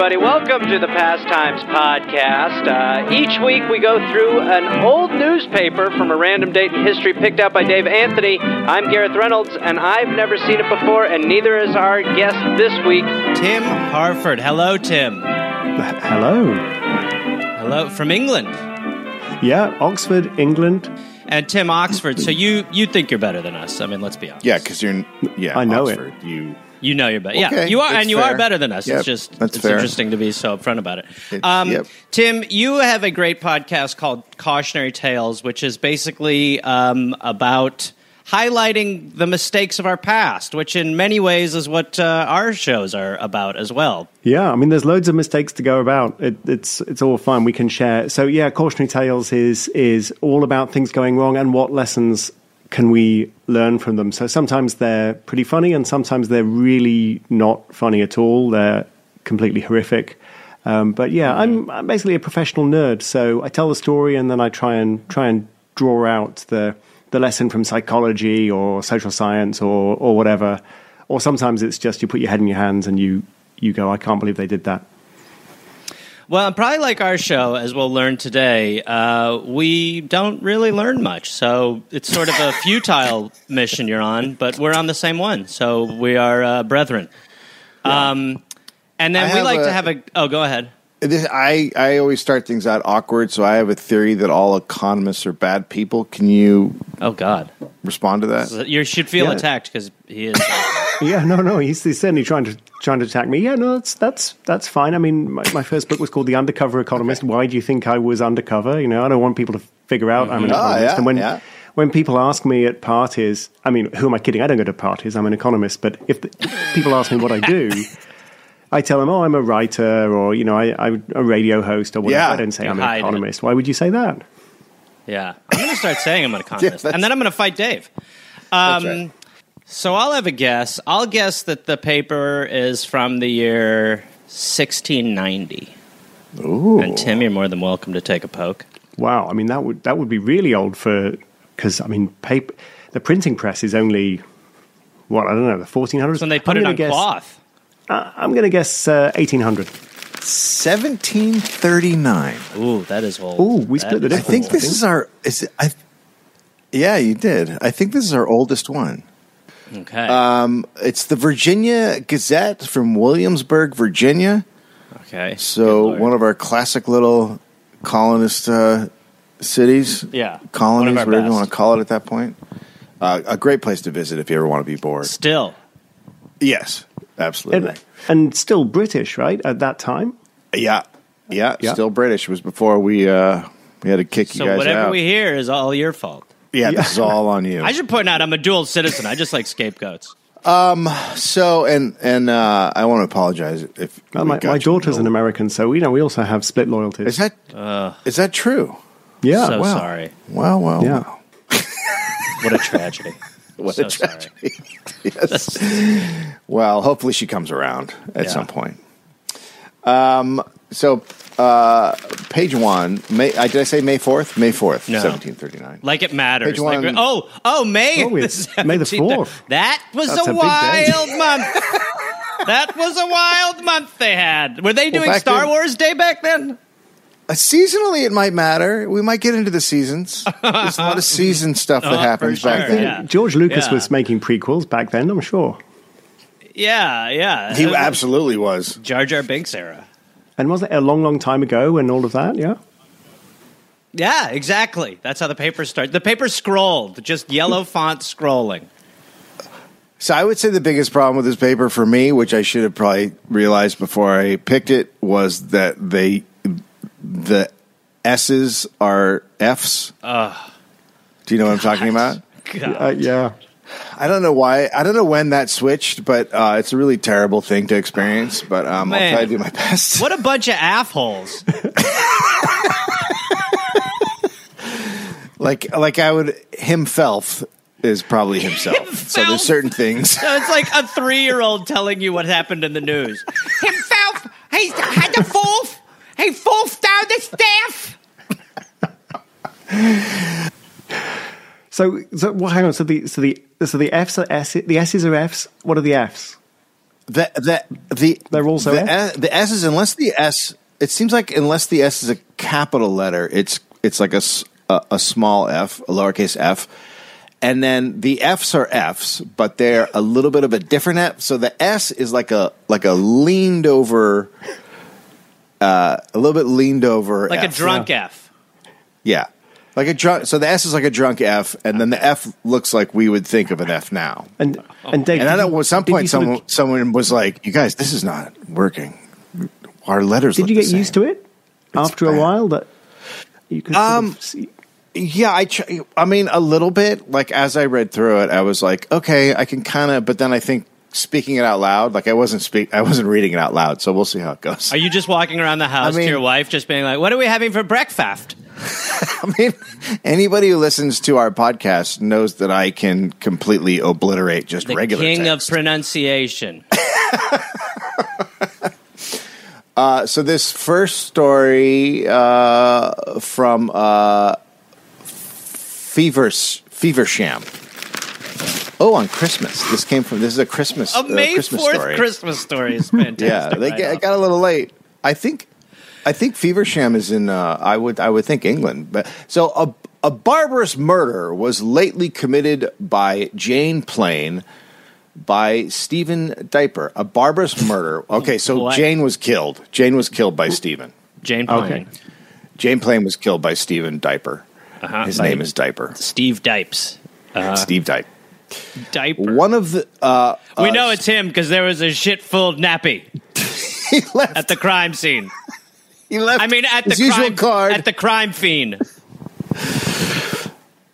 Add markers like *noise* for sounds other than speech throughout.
everybody. Welcome to the Past Times Podcast. Uh, each week we go through an old newspaper from a random date in history picked out by Dave Anthony. I'm Gareth Reynolds, and I've never seen it before, and neither is our guest this week. Tim Harford. Hello, Tim. Hello. Hello from England. Yeah, Oxford, England. And Tim Oxford. So you you think you're better than us? I mean, let's be honest. Yeah, because you're. Yeah, I know Oxford, You. You know you're better. yeah, Okay, you are, that's and you fair. are better than us. Yep, it's just that's it's fair. interesting to be so upfront about it. It's- Um, yep. Tim, you have a great podcast called Cautionary Tales, which is basically um, about highlighting the mistakes of our past, which in many ways is what uh, our shows are about as well. Yeah, I mean, there's loads of mistakes to go about. It, it's it's all fine. We can share. So yeah, cautionary tales is is all about things going wrong and what lessons can we learn from them. So sometimes they're pretty funny, and sometimes they're really not funny at all. They're completely horrific. Um, but yeah, I'm, I'm basically a professional nerd. So I tell the story, and then I try and try and draw out the the lesson from psychology or social science or or whatever. Or sometimes it's just you put your head in your hands and you you go, I can't believe they did that. Well, probably like our show, as we'll learn today, uh, we don't really learn much. So it's sort of a *laughs* futile mission you're on, but we're on the same one. So we are uh, brethren. Um, and then I we like to have a. Oh, go ahead. This, I I always start things out awkward, so I have a theory that all economists are bad people. Can you Oh, God. respond to that? So You should feel Yeah. attacked because he is. *laughs* Yeah, no, no, he's, he's certainly trying to trying to attack me. Yeah, no, that's that's that's fine. I mean, my, my first book was called The Undercover Economist. Why do you think I was undercover? You know, I don't want people to figure out I'm an Ah, economist. yeah, and when yeah. when people ask me at parties, I mean, who am I kidding? I don't go to parties. I'm an economist. But if, the, if people ask me what I do. *laughs* I tell them, oh, I'm a writer, or you know, I, I'm a radio host, or whatever. Yeah. I don't say You're I'm an it. economist. Why would you say that? Yeah. I'm going to start saying I'm an *laughs* economist. that's- and then I'm going to fight Dave. Um, right. So I'll have a guess. I'll guess that the paper is from the year 1690. Ooh. And Tim, you're more than welcome to take a poke. Wow, I mean that would that would be really old for because I mean paper the printing press is only what I don't know the 1400s When they put I'm it on guess, cloth. Uh, I'm going to guess uh, 1800. 1739. Ooh, that is old. Ooh, we That split the is I difference. think this is our. Is it, I? Yeah, you did. I think this is our oldest one. Okay. Um, it's the Virginia Gazette from Williamsburg, Virginia. okay. So one of our classic little colonist uh, cities, Yeah. One colonies, of our whatever you want to call it at that point. Uh, a great place to visit if you ever want to be bored. Still. Yes, absolutely. and, and still British, right? At that time, yeah, yeah, Yeah. still British. It was before we uh, we had to kick you So guys whatever out. we hear is all your fault. yeah, this is all on you. I should point out I'm a dual citizen. I just like scapegoats. Um. So and and uh, I want to apologize if well, my, my daughter's an American, so you know we also have split loyalties. Is that is that true? yeah, so wow. sorry. Well, well, yeah. well. What a tragedy. *laughs* What so a tragedy. *laughs* yes. well, hopefully she comes around at Yeah. some point. Um, so, uh, page one, May, I, did I say May 4th? May 4th, No. 1739. Like it matters. Page Like, oh, oh, May. Oh, it's *laughs* May the 4th. That was That's a, a wild month. *laughs* that was a wild month they had. Were they doing back Star then- Wars Day back then? Uh, seasonally, it might matter. We might get into the seasons. There's a lot of season stuff that *laughs* Oh, happens for back sure, then. yeah. George Lucas Yeah. was making prequels back then. I'm sure. Yeah, yeah. He was absolutely was. Jar Jar Binks era. And was it a long, long time ago and all of that? Yeah. Yeah, exactly. That's how the paper started. The paper scrolled, just yellow *laughs* font scrolling. So I would say the biggest problem with this paper for me, which I should have probably realized before I picked it, was that they the S's are F's. Do you know what I'm talking about? God. Uh, yeah. I don't know why. I don't know when that switched, but uh, it's a really terrible thing to experience. But um, I'll try to do my best. What a bunch of assholes. *laughs* Like, like I would himself is probably himself. *laughs* so there's certain things. So it's like a three year old telling you what happened in the news. *laughs* Himself, He's had the fourth, he fourth down the staff. So, so well, hang on. So the so the so the F's are S. The S's are F's. What are the F's? the the the They're also the, F? S, the S's. is unless the S. It seems like unless the S is a capital letter, it's it's like a a small f, a lowercase f, and then the Fs are Fs, but they're a little bit of a different F. So the S is like a like a leaned over, uh, a little bit leaned over, Like a F. drunk F. Yeah. Like a drunk, so the S is like a drunk F, and then the F looks like we would think of an F now. And and Dave, And I know at some did you point sort of- someone someone was like, "You guys, this is not working. Our letters." did look you the get same." used to it after a while? That you could sort Um, of see. Yeah, I. Ch- I mean, a little bit. Like as I read through it, I was like, okay, I can kind of. But then I think speaking it out loud, like I wasn't speak, I wasn't reading it out loud. So we'll see how it goes. Are you just walking around the house I mean- to your wife, just being like, "What are we having for breakfast?" *laughs* I mean, anybody who listens to our podcast knows that I can completely obliterate just The regular king text. of pronunciation. *laughs* Uh, so this first story uh, from uh, Fever Feversham. Oh, on Christmas. This came from. This is a Christmas. A uh, May Christmas Fourth story. Christmas story is *laughs* fantastic. Yeah, they right get, got a little late. I think. I think Feversham is in. Uh, I would. I would think England. But so a a barbarous murder was lately committed by Jane Plain. By Stephen Diaper, a barbarous murder. *laughs* Okay, so What? Jane was killed. Jane was killed by Stephen. Jane Okay. Plain. Jane Plain was killed by Stephen Diaper. Uh-huh, His name is Diaper. Steve Dipes. Steve Diaper. Diaper. One of the uh, we uh, know it's him because there was a shit full nappy *laughs* he left. at the crime scene. he left. I mean, at the usual crime, card. at the crime fiend.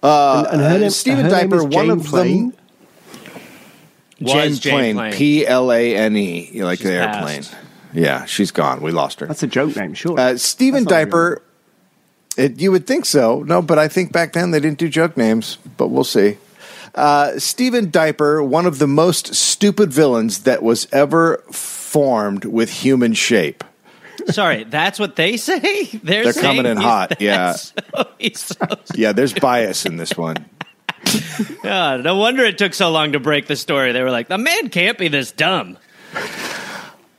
and, and her name, Stephen Diaper, one Jane of them- Plain. Jane Was Jane Plain, Plain. P L A N E, you like She's the airplane. passed. Yeah, she's gone. We lost her. That's a joke name, sure. Uh, Stephen Diaper. It, you would think so. No, but I think back then they didn't do joke names, but we'll see. Uh, Stephen Diaper, one of the most stupid villains that was ever formed with human shape. Sorry, that's what they say. *laughs* They're, They're coming in hot, yeah. *laughs* So, so, *laughs* Yeah, there's bias in this one. yeah, no wonder it took so long to break the story. They were like, the man can't be this dumb.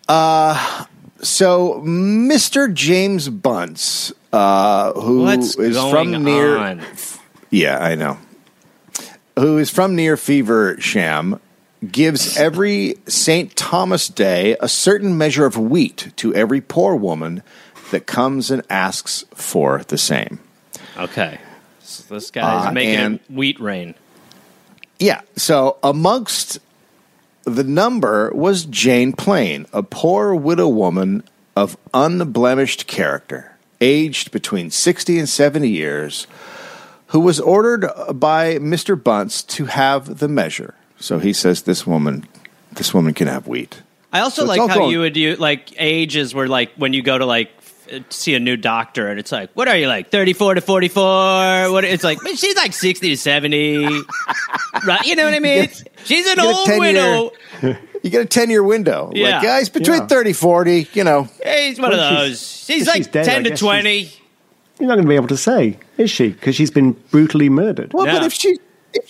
So, Mr. James Bunce, uh, who What's is from near, on? yeah, I know, who is from near Feversham, gives every St. Thomas Day a certain measure of wheat to every poor woman that comes and asks for the same. Okay. So this guy's Uh, making and- wheat rain. Yeah. So amongst the number was Jane Plain, a poor widow woman of unblemished character, aged between 60 and 70 years, who was ordered by Mr. Bunce to have the measure. So he says this woman this woman can have wheat. I also So like how going- you would do like ages were like when you go to like see a new doctor and it's like what are you like 34 to 44 what it's like she's like 60 to 70 *laughs* right you know what i mean she's an old 10 widow You get a 10 year *laughs* window. Yeah. Like guys between Yeah. 30 40, you know. hey, he's one of Well, she's- those she's like she's dead, 10 to guess 20 You're not going to be able to say, is she? Because she's been brutally murdered. Well, but if she, if,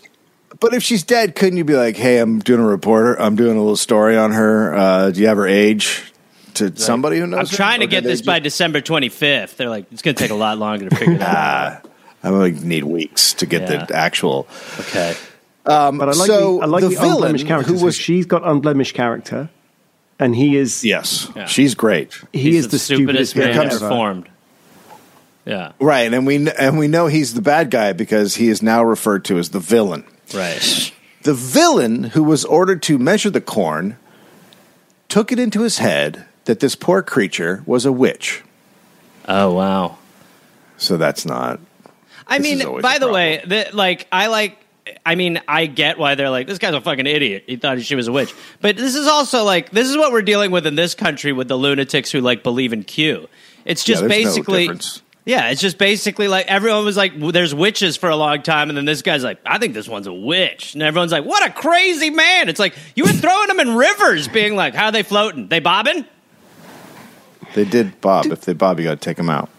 but if she's dead, couldn't you be like, "Hey, I'm doing a reporter. I'm doing a little story on her. Uh, do you have her age?" To somebody who knows. i'm her? trying to Or get this by just- december 25th they're like it's going to take a lot longer to figure that out I like need weeks to get Yeah. the actual. okay But I like so the, I like the the, villain unblemished character. who So was she's got unblemished character, and he is yes, Yeah. she's great. he He's is the stupidest, man man comes- ever ever. formed yeah Right, and we and we know he's the bad guy because he is now referred to as the villain. right The villain who was ordered to measure the corn took it into his head that this poor creature was a witch. oh wow So that's not. I mean, by a the way, the, like I like. I mean, I get why they're like this guy's a fucking idiot. He thought she was a witch, but this is also like this is what we're dealing with in this country with the lunatics who like believe in Q. It's just Yeah, there's no basically. difference. Yeah, it's just basically like everyone was like, "W- "There's witches" for a long time, and then this guy's like, "I think this one's a witch," and everyone's like, "What a crazy man!" It's like you were throwing them in rivers, being like, "How are they floating? They bobbing?" They did Bob. If they Bob, you got to take them out.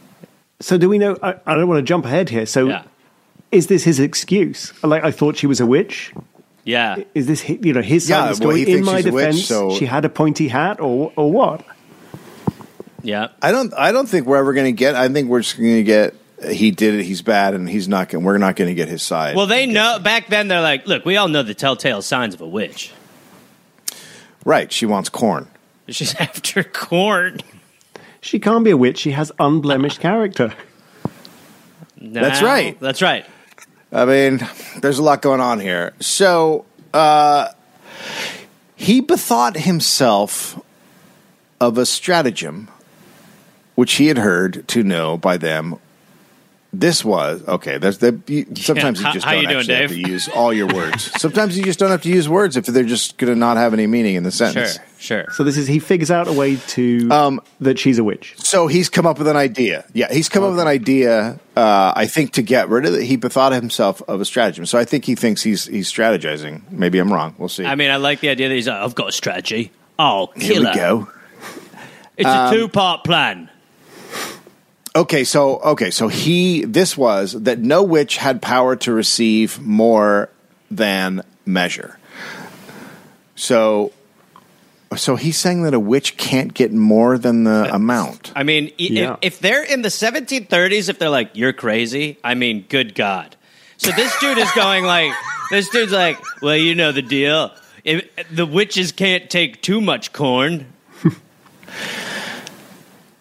So do we know? I, I don't want to jump ahead here. So Yeah. is this his excuse? Like I thought she was a witch. Yeah. Is this you know his side Yeah, of the well, story? he In my she's a witch, defense, so- she had a pointy hat, or or what? Yeah. I don't. I don't think we're ever going to get. I think we're just going to get. He did it. He's bad, and he's not. Going, we're not going to get his side. Well, they know back then. They're like, look, we all know the telltale signs of a witch. right. She wants corn. She's *laughs* after corn. She can't be a witch. She has unblemished character. That's right. That's right. I mean, there's a lot going on here. So uh, he bethought himself of a stratagem, which he had heard to know by them. This was okay. There's the you, sometimes How- you just how don't you doing, have to use all your words. *laughs* sometimes you just don't have to use words if they're just going to not have any meaning in the sentence. Sure. sure. So this is he figures out a way to Um, that she's a witch. So he's come up with an idea. Yeah, he's come up with an idea. Uh, I think to get rid of it, he bethought himself of a stratagem. So I think he thinks he's he's strategizing. Maybe I'm wrong. We'll see. I mean, I like the idea that he's like, I've got a strategy. Oh, Here killer. we go. Um, It's a two part plan. Okay, so okay, so he this was that no witch had power to receive more than measure. So so he's saying that a witch can't get more than the amount. I mean, Yeah. if, if they're in the 1730s, if they're like, you're crazy, I mean, good God. So this dude is going like, *laughs* this dude's like, well, you know the deal. If, the witches can't take too much corn. *laughs*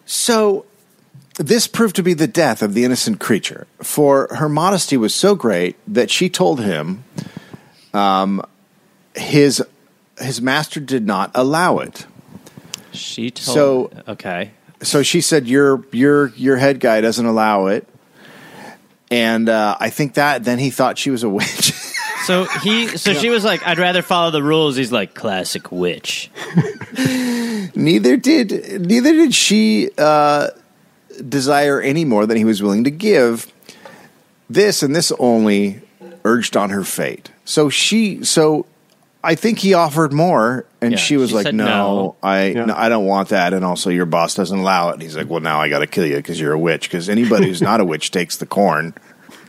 So this proved to be the death of the innocent creature, for her modesty was so great that she told him um, his his master did not allow it. She told. So- okay. So she said, "Your your your head guy doesn't allow it." And uh, I think that then he thought she was a witch. *laughs* So he, so she was like, I'd rather follow the rules. He's like, classic witch. *laughs* neither did neither did she uh, desire any more than he was willing to give. This and this only urged on her fate. So she so I think he offered more and Yeah, she was she like no, no. I Yeah. no, I don't want that and also your boss doesn't allow it. And he's like well now I got to kill you cuz you're a witch cuz anybody who's not a witch takes the corn.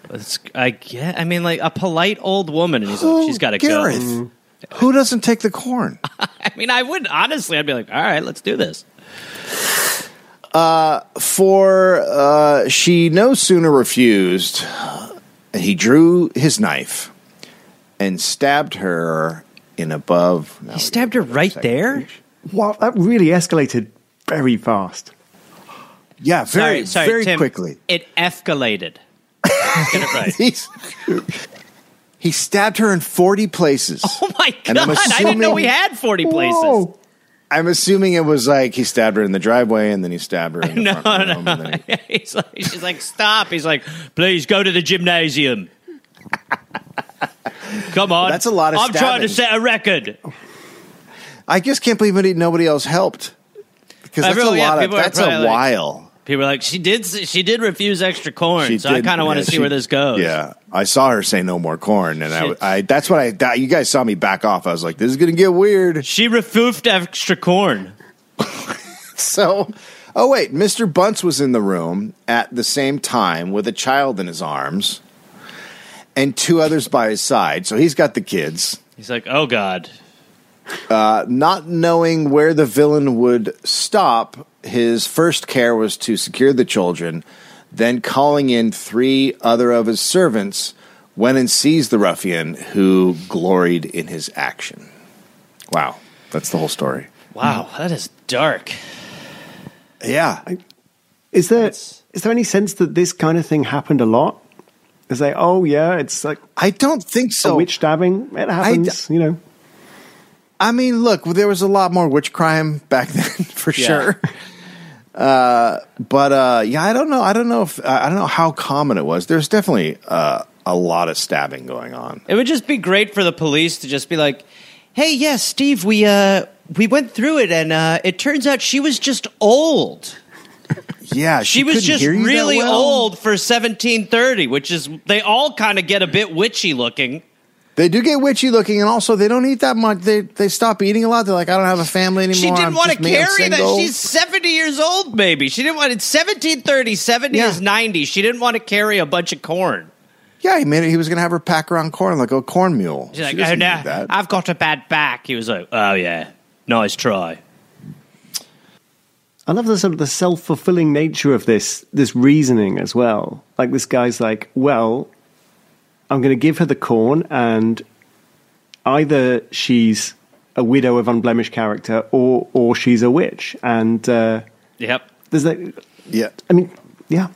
It's, I get. I mean, like a polite old woman, and he's like, she's got to go. Gareth. Mm-hmm. Who doesn't take the corn? *laughs* I mean, I would honestly, I'd be like, all right, let's do this. For uh, she no sooner refused, and he drew his knife and stabbed her in above. He stabbed her right there. Wow, that really escalated very fast. Yeah, very, sorry, sorry, very Tim, quickly. It escalated. *laughs* It right. He stabbed her in forty places. Oh my And god! I'm I didn't know we had forty places. I'm assuming it was like he stabbed her in the driveway, and then he stabbed her in the *laughs* No, front room. no. And then he, *laughs* He's like, she's like, stop. He's like, please go to the gymnasium. Come on. That's a lot of I'm trying to set a record. I just can't believe nobody else helped because that's Everyone- a yeah, lot of that's a like- while. People are like, she did. She did refuse extra corn, She so I kind of want yeah, to see she- where this goes. Yeah, I saw her say no more corn, and Shit. I, I that's what I. That, you guys saw me back off. I was like, this is going to get weird. She refused extra corn. *laughs* So, oh wait, Mr. Bunce was in the room at the same time with a child in his arms, and two others by his side. So he's got the kids. He's like, oh god. Uh, not knowing where the villain would stop, his first care was to secure the children. Then, calling in three other of his servants, went and seized the ruffian who gloried in his action. Wow, that's the whole story. Wow, that is dark. Yeah, Is there That's- is there any sense that this kind of thing happened a lot? Is like, oh yeah, it's like I don't think a so. witch stabbing. It happens, you know. I mean, look, there was a lot more witch crime back *laughs* then, for Yeah. sure. Uh, but uh, yeah, I don't know. I don't know if I don't know how common it was. There's definitely uh, a lot of stabbing going on. It would just be great for the police to just be like, "Hey, yes, Steve, we uh we went through it, and uh, it turns out she was just old. *laughs* Yeah, She, was just really well. old for 1730, which is they all kind of get a bit witchy looking. They do get witchy looking, and also they don't eat that much. They they stop eating a lot. They're like, I don't have a family anymore. She didn't I'm want to just me, I'm carry that. She's 70 years old, maybe. She didn't want it's 1730. 70 Yeah. is 90. She didn't want to carry a bunch of corn. Yeah, he made it. He was going to have her pack around corn like a corn mule. She's She like, doesn't oh, need now that. I've got a bad back. He was like, oh yeah, nice try. I love the sort of the self fulfilling nature of this this reasoning as well. Like this guy's like, well, I'm going to give her the corn, and either she's a widow of unblemished character, or or she's a witch. And uh, Yep. there's that. yeah. I mean, yeah,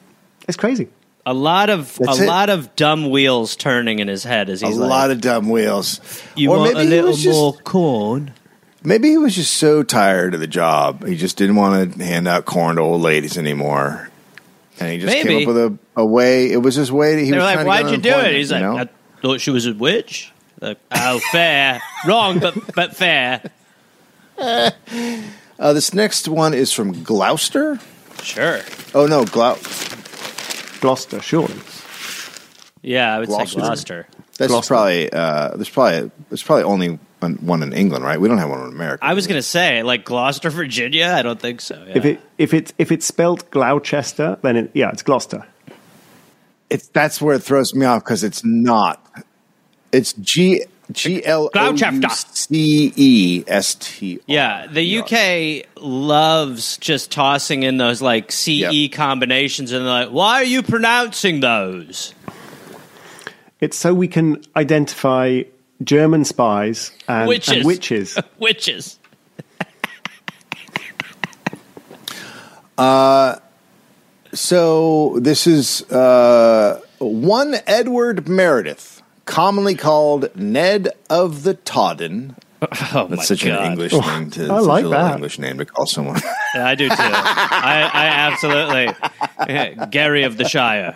it's crazy. A lot of That's a it. lot of dumb wheels turning in his head as he A like, lot of dumb wheels. "You or want maybe a he little was just- more corn?" Maybe he was just so tired of the job. He just didn't want to hand out corn to old ladies anymore. And he just Maybe. came up with a, a way. It was his way. To, he They were was like, "Why'd you do it?" He's you like, know? "I thought she was a witch." Like, oh, *laughs* fair, wrong, but but fair. uh, this next one is from Gloucester. Sure. Oh no, Glou. Gloucester, surely. Yeah, I would Gloucester. say Gloucester. That's Gloucester. probably. Uh, there's probably. There's probably only one, one in England, right? We don't have one in America. I was gonna say like Gloucester, Virginia. I don't think so. yeah. If it if it's if it's spelled Gloucester, then it, yeah, it's Gloucester. It's that's where it throws me off because it's not. It's G G L O U Gloucester. C E S T. R. Yeah, the UK loves just tossing in those like CE Yep. combinations, and they're like, "Why are you pronouncing those?" It's so we can identify German spies and Witches. and witches. Witches. *laughs* So this is uh, one Edward Meredith, commonly called Ned of the Todden. *laughs* Oh That's my such god, an English name to I such like a little that. English name to call someone. Yeah, I do too. I, I absolutely *laughs* Gary of the Shire.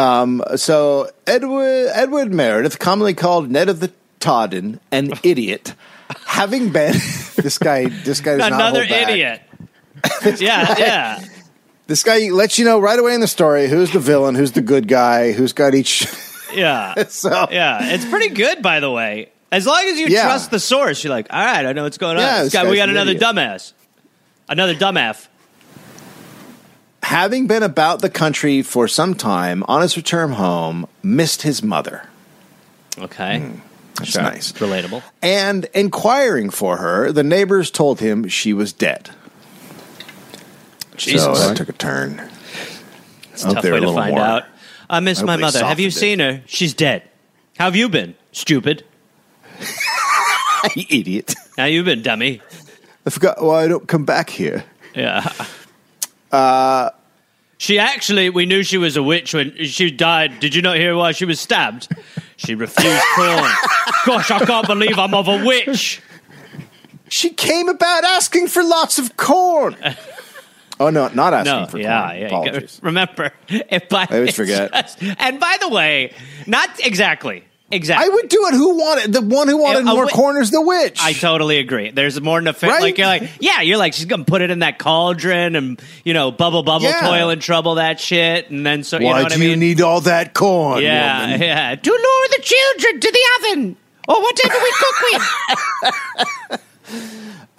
Um, so Edward Edward Meredith, commonly called Ned of the Todden, an *laughs* idiot, having been *laughs* this guy. This guy Another idiot. *laughs* yeah, yeah. This guy lets you know right away in the story who's the villain, who's the good guy, who's got each. Yeah. so Yeah. It's pretty good, by the way. As long as you Yeah. trust the source, you're like, all right, I know what's going on. Yeah, This this guy- we got another idiot. dumbass. Another dumbass. Having been about the country for some time, on his return home, missed his mother. Okay. Hmm. That's Sure. nice. Relatable. And inquiring for her, the neighbors told him she was dead. Jesus. So that took a turn. It's a tough way to find more. out. I miss I my mother. Have you it. seen her? She's dead. How have you been? Stupid. *laughs* Idiot. How you been, dummy? I forgot why I don't come back here. Yeah. Uh, she actually, we knew she was a witch when she died. Did you not hear why she was stabbed? She refused *laughs* corn. Gosh, I can't believe I'm of a witch. She came about asking for lots of corn. oh no, not asking No, for yeah, corn. yeah. Apologies. *laughs* remember, if by, I always forget. just- *laughs* and by the way, not exactly, exactly. I would do it. Who wanted the one who wanted A more wi- corn is the witch. I totally agree. There's more nefarious. Right? Like you're like, yeah, you're like she's gonna put it in that cauldron and you know bubble bubble Yeah. toil and trouble that shit, and then so you Why know what do I mean? you need all that corn? yeah, woman? yeah. To lure the children to the oven or whatever we cook with.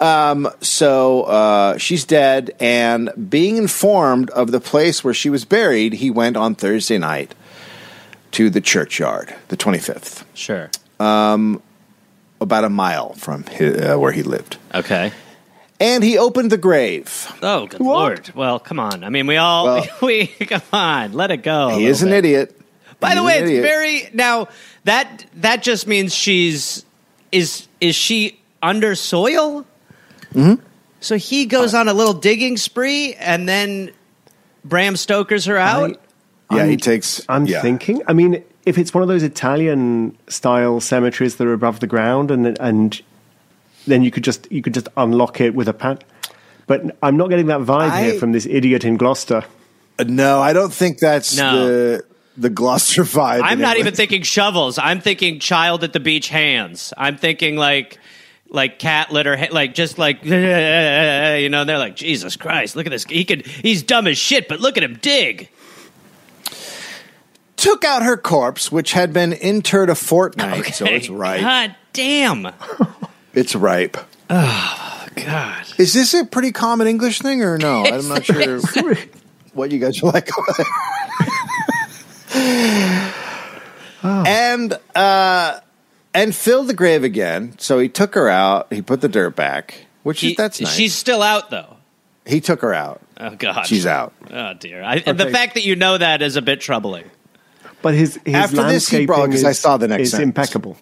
*laughs* um. So uh, she's dead, and being informed of the place where she was buried, he went on Thursday night to the churchyard, the 25th, Sure. Um, about a mile from his, uh, where he lived. Okay. And he opened the grave. Oh, good What? lord. Well, come on. I mean, we all Well- *laughs* we come on. Let it go. he is an bit. idiot. By He's the way, it's idiot. very now that that just means she's is is she under soil? Mm-hmm. So he goes on a little digging spree, and then Bram Stoker's her out. Yeah, he I'm- takes. I'm yeah. thinking. I mean, if it's one of those Italian style cemeteries that are above the ground, and and then you could just you could just unlock it with a pat. But I'm not getting that vibe I- here from this idiot in Gloucester. Uh, No, I don't think that's No. the the Gloucester vibe. I'm not even thinking shovels. I'm thinking child at the beach hands. I'm thinking like like cat litter, like just like *laughs* you know. They're like Jesus Christ. Look at this. He could. He's dumb as shit, but look at him dig. Took out her corpse, which had been interred a fortnight, so it's ripe. God damn. *laughs* It's ripe. Oh, God. Is this a pretty common English thing or no? I'm not sure *laughs* what you guys are like. there. *laughs* And uh, and filled the grave again. So he took her out. He put the dirt back, which He- is that's nice. She's still out though. he took her out. Oh God, She's out. Oh dear. I, The fact that you know that is a bit troubling. But his his After this, he landscaping brought- 'cause is, I saw the next is sentence. impeccable.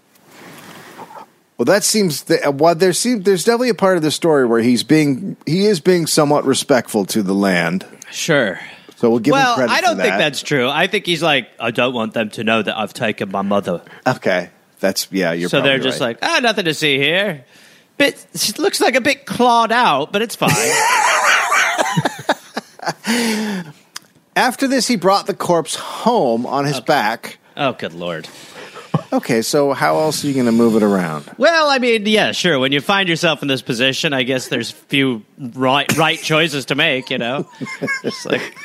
Well, that seems that, well. There seems there's definitely a part of the story where he's being he is being somewhat respectful to the land. Sure. So we'll give him well, credit. I don't for think that. that's true. I think he's like, I don't want them to know that I've taken my mother. okay. That's yeah. You're so they're just right. like, ah, nothing to see here. Bit it looks like a bit clawed out, but it's fine. *laughs* *laughs* After this, he brought the corpse home on his back. oh, good lord. Okay, so how else are you going to move it around? Well, I mean, yeah, sure. When you find yourself in this position, I guess there's few right right choices to make. You know, just like.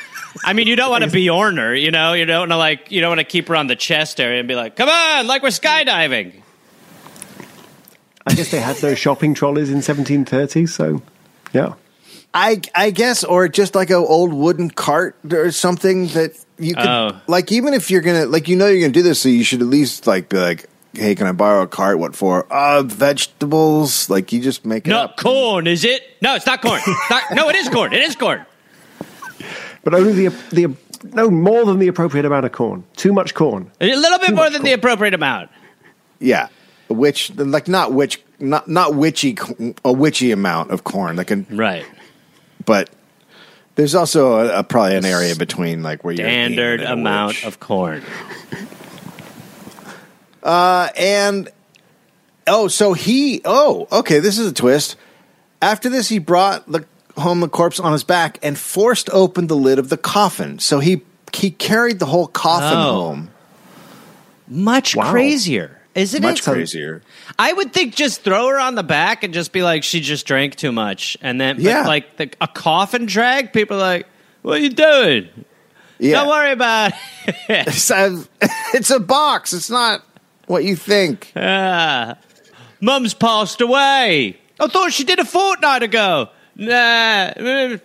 I mean, you don't want to be Orner. you know. You don't want to like, you don't want to keep her on the chest area and be like, "Come on, like we're skydiving." I guess they had those shopping trolleys in 1730, so yeah. I I guess, or just like a old wooden cart or something that you could Oh. like. Even if you're gonna like, you know, you're gonna do this, so you should at least like be like, "Hey, can I borrow a cart? What for? Uh, vegetables." Like you just make it Not up. corn, is it? No, it's not corn. It's *laughs* not- no, it is corn. It is corn. But only the the no more than the appropriate amount of corn. Too much corn. A little bit Too more much than the appropriate amount. Yeah, which like not which not not witchy a witchy amount of corn. Like a Right. But there's also a, a, probably an area between like where you're Standard demon and a amount witch. of corn. *laughs* Uh, and oh, so he oh okay, this is a twist. After this, he brought the home the corpse on his back and forced open the lid of the coffin. So he he carried the whole coffin Oh. home. Much Wow. crazier, isn't it? Much it? crazier. I would think just throw her on the back and just be like, she just drank too much, and then Yeah. like the, a coffin drag. People are like, what are you doing? Yeah, Don't worry about it. *laughs* *laughs* It's a, it's a box. It's not what you think. Ah, Mum's passed away. I thought she did a fortnight ago. Nah, mm,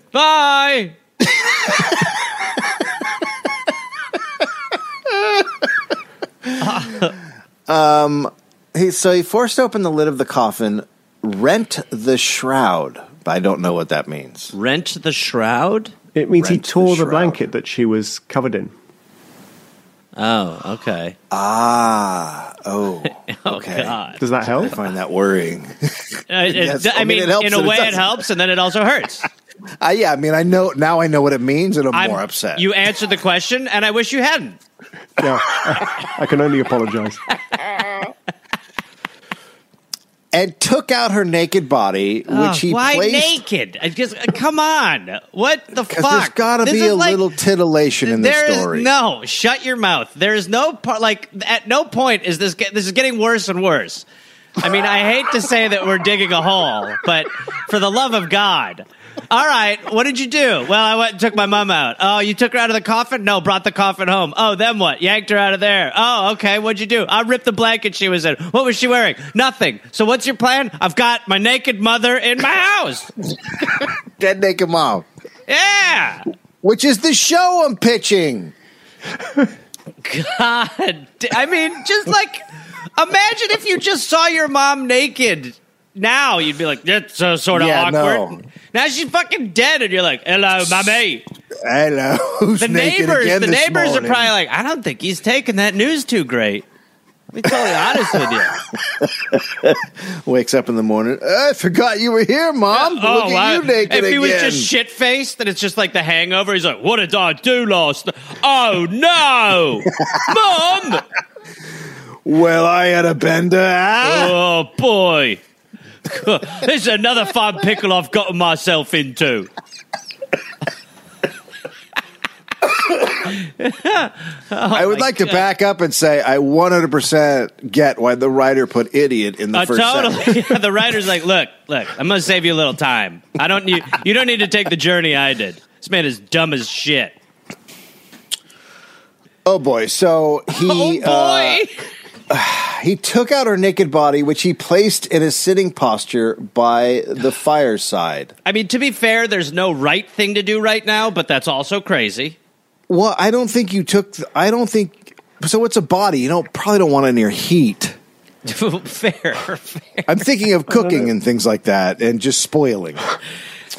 *laughs* bye. He, so he forced open the lid of the coffin, rent the shroud. But I don't know what that means. Rent the shroud. It means he Rent the tore the, shroud. blanket that she was covered in. Oh, okay. Ah, oh, *laughs* Oh okay. God. Does that help? I help? find that worrying. *laughs* *laughs* Uh, Yes, I, I mean, mean, it helps in a and it way, it helps, and then it also hurts. Uh, yeah, I mean, I know now. I know what it means, and I'm, I'm more upset. You answered the question, and I wish you hadn't. *laughs* Yeah, I can only apologize. and took out her naked body, which Ugh, he why placed. naked? I just uh, come on. What the fuck? there's got to This be is a like- little titillation in the there is- story. no, shut your mouth. There is no part. Like at no point is this. Get, this is getting worse and worse. I mean, I hate to say that we're digging a hole, but for the love of God. All right, what did you do? Well, I went and took my mom out. Oh, you took her out of the coffin? No, brought the coffin home. Oh, then what? Yanked her out of there. Oh, okay, what'd you do? I ripped the blanket she was in. What was she wearing? Nothing. So what's your plan? I've got my naked mother in my house. *laughs* Dead naked mom, Yeah. which is the show I'm pitching. God, I mean, just like imagine if you just saw your mom naked. Now you'd be like, that's so sort of Yeah, awkward. no. Now she's fucking dead, and you're like, hello, mommy. Hello, *laughs* who's The neighbors, the neighbors are probably like, I don't think he's taking that news too great. I'll be totally honest with you. *laughs* Wakes up in the morning. I forgot you were here, mom. Look at wow. you naked Oh, If he again. was just shit faced, then it's just like the hangover. He's like, what did I do last? Oh no, *laughs* mom! well, I had a bender. ah. Oh boy. *laughs* this is another fun pickle I've gotten myself into. *laughs* I would my like to back up and say I 100% get why the writer put idiot in the Uh, first totally. sentence. *laughs* the writer's like, look, look, I'm gonna save you a little time. I don't you, you don't need to take the journey I did. This man is dumb as shit. Oh boy! So he oh boy. uh, *sighs* he took out her naked body, which he placed in a sitting posture by the *sighs* fireside. I mean, to be fair, there's no right thing to do right now, but that's also crazy. Well, I don't think you took. The, I don't think so it's a body. You don't probably don't want it near heat. *laughs* fair, fair. I'm thinking of *laughs* cooking and things like that, and just spoiling. *sighs*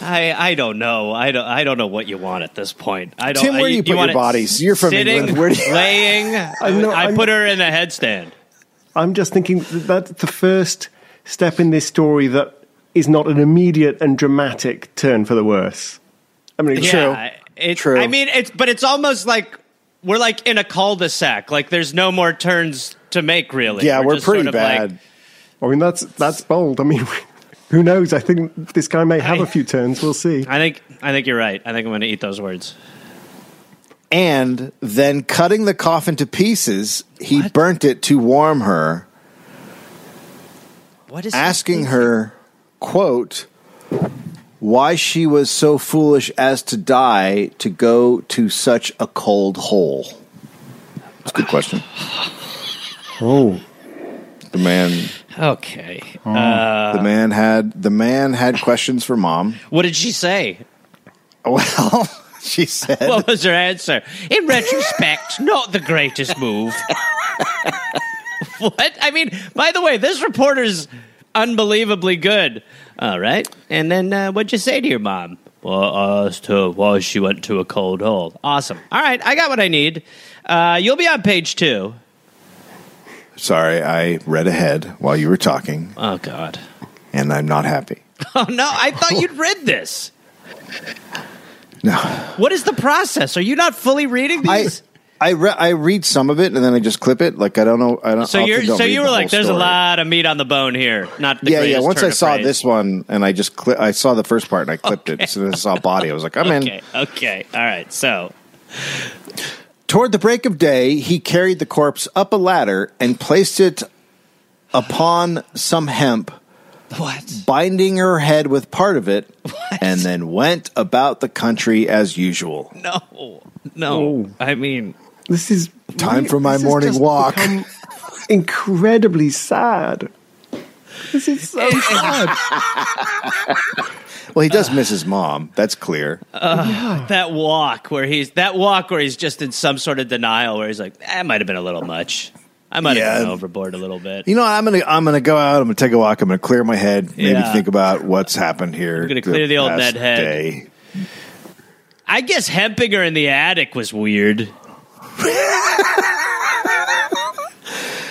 I, I don't know. I don't I don't know what you want at this point. I don't. Tim, where do you put want your bodies? You're from sitting, England. Where do you- laying? *laughs* I, know, I put her in a headstand. I'm just thinking that that's the first step in this story that is not an immediate and dramatic turn for the worse. I mean, True. Yeah, it, True. I mean, it's but it's almost like we're like in a cul-de-sac. Like there's no more turns to make. Really. Yeah, we're, just pretty sort of like- bad. I mean that's that's bold. I mean, *laughs* who knows? I think this guy may have I- a few turns. We'll see. I think I think you're right. I think I'm going to eat those words. And then cutting the coffin to pieces, he What? burnt it to warm her, What is asking her, quote, why she was so foolish as to die to go to such a cold hole. That's a good question. Oh, The man Okay. Oh. Uh, the man had the man had questions for mom. what did she say? *laughs* Well, *laughs* she said What was her answer? In retrospect, not the greatest move. *laughs* what? I mean, by the way, this reporter's unbelievably good. All right. And then uh, what'd you say to your mom? Well, I asked her why she went to a cold hole. Awesome. All right. I got what I need. Uh, you'll be on page two. Sorry, I read ahead while you were talking, Oh, God. and I'm not happy. *laughs* Oh, no. I thought you'd read this. No, What is the process? Are you not fully reading these? I, re- I read some of it and then I just clip it. Like I don't know. I don't. so you're so you were like, "There's a lot of meat on the bone here." Not the Yeah, yeah. Once I saw phrase. this one and I just cli- I saw the first part and I clipped it. As soon as I saw body, I was like, I'm in. Okay, okay, all right. So Toward the break of day, he carried the corpse up a ladder and placed it upon some hemp, what? binding her head with part of it, *laughs* and then went about the country as usual. No, no. Oh. I mean, this is Time for my morning walk. *laughs* Incredibly sad. This is so sad. Well, he does miss his mom. That's clear. Uh, that walk where he's that walk where he's just in some sort of denial, where he's like, "That might have been a little much. I might have Yeah. gone overboard a little bit." You know, I'm gonna I'm gonna go out. I'm gonna take a walk. I'm gonna clear my head. Maybe Yeah. think about what's happened here. I'm gonna clear the old past Ned head. day. I guess hemping her in the attic was weird. *laughs*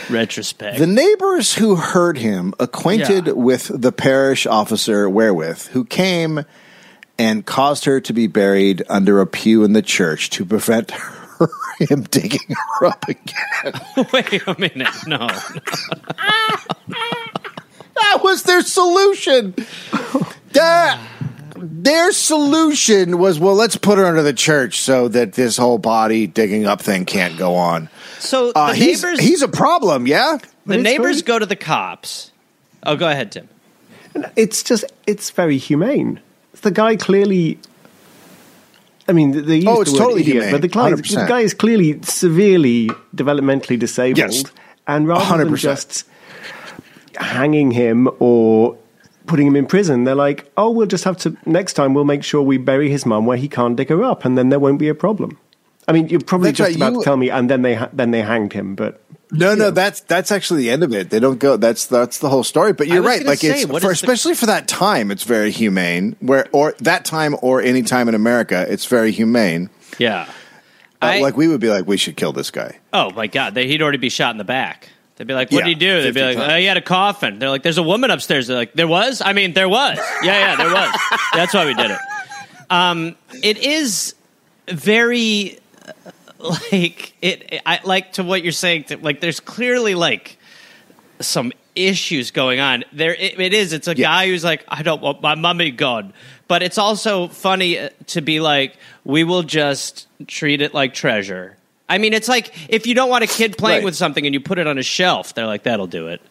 Retrospect. The neighbors who heard him acquainted Yeah. with the parish officer wherewith, who came and caused her to be buried under a pew in the church to prevent her, him digging her up again. *laughs* Wait a minute. No. *laughs* That was their solution. That- their solution was, well, let's put her under the church so that this whole body digging up thing can't go on. So Uh, the he's, neighbors, he's a problem, yeah? the it's neighbors go to the cops. Oh, go ahead, Tim. It's just, it's very humane. The guy clearly. I mean, they use Oh, the it's word totally idiot, humane, but the guy, the guy is clearly severely developmentally disabled. Yes. And rather than 100%. just hanging him or putting him in prison, they're like, oh, we'll just have to, next time we'll make sure we bury his mum where he can't dig her up, and then there won't be a problem. I mean, you're probably That's just right, about you- to tell me, and then they ha- then they hanged him, but No, no, that's that's actually the end of it. They don't go. That's that's the whole story. But you're right. Like say, it's for, the- especially for that time, it's very humane. Where or that time or any time in America, it's very humane. Yeah. Uh, I- like we would be like, we should kill this guy. Oh my God! They, he'd already be shot in the back. They'd be like, "What Yeah, did he do?" They'd be like, times. "Oh, he had a coffin." They're like, "There's a woman upstairs." They're like, "There was." I mean, there was. Yeah, yeah, there was. That's why we did it. Um, it is very like it. I like to what you're saying. To, like, there's clearly like some issues going on. There, it, it is. It's a Yeah. guy who's like, I don't want my mummy gone. But it's also funny uh, to be like, we will just treat it like treasure. I mean, it's like if you don't want a kid playing Right. with something and you put it on a shelf, they're like, that'll do it.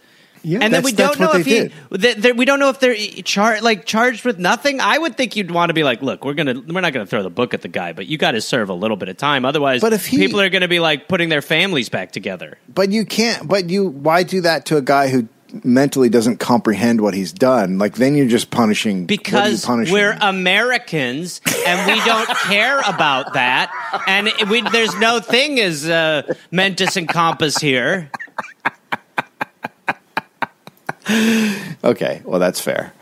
Yeah, And then we don't know if they he, that- that we don't know if they're char- like charged with nothing. I would think you'd want to be like, look, we're gonna we're not gonna throw the book at the guy, but you got to serve a little bit of time, otherwise, But if he- people are gonna be like putting their families back together. But you can't. But you. Why do that to a guy who mentally doesn't comprehend what he's done, like then you're just punishing what are you because punishing? we're Americans and we don't *laughs* care about that, and we, there's no thing as uh, mentis and compass here. Okay. Well, that's fair.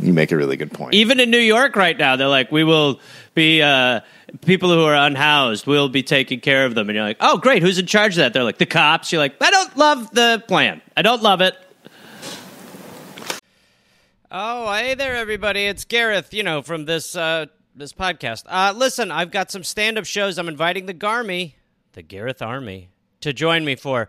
You make a really good point. Even in New York right now, they're like, we will be uh, people who are unhoused. We'll be taking care of them, and you're like, oh, great. Who's in charge of that? They're like the cops. You're like, I don't love the plan. I don't love it. Oh, hey there, everybody. It's Gareth, you know, from this uh, this podcast. Uh, listen, I've got some stand up shows I'm inviting the Garmy, the Gareth Army, to join me for.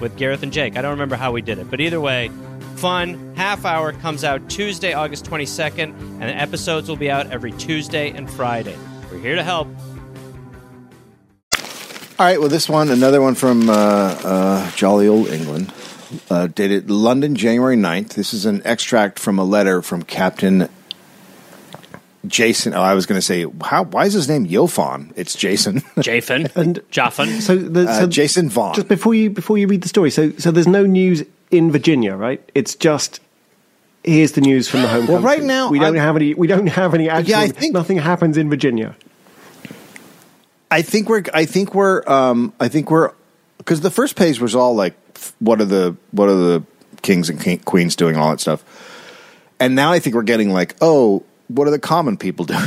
with Gareth and Jake. I don't remember how we did it, but either way, fun. Half hour comes out Tuesday, August 22nd, and the episodes will be out every Tuesday and Friday. We're here to help. All right. Well, this one, another one from uh, uh, jolly old England, uh, dated London, January 9th. This is an extract from a letter from Captain Jason. Oh, I was going to say, how? Why is his name Yofon? It's Jason. *laughs* Jafin And- Joffin. So, the, Uh, Jason Vaughn. Just before you before you read the story, so so there's no news in Virginia, right? It's just here's the news from the home. Well, country. right now, we don't I'm- have any. We don't have any actual. I think- nothing happens in Virginia. I think we're. I think we're. Um, I think we're because the first page was all like, what are the what are the kings and queens doing, all that stuff, and now I think we're getting like, oh, what are the common people doing?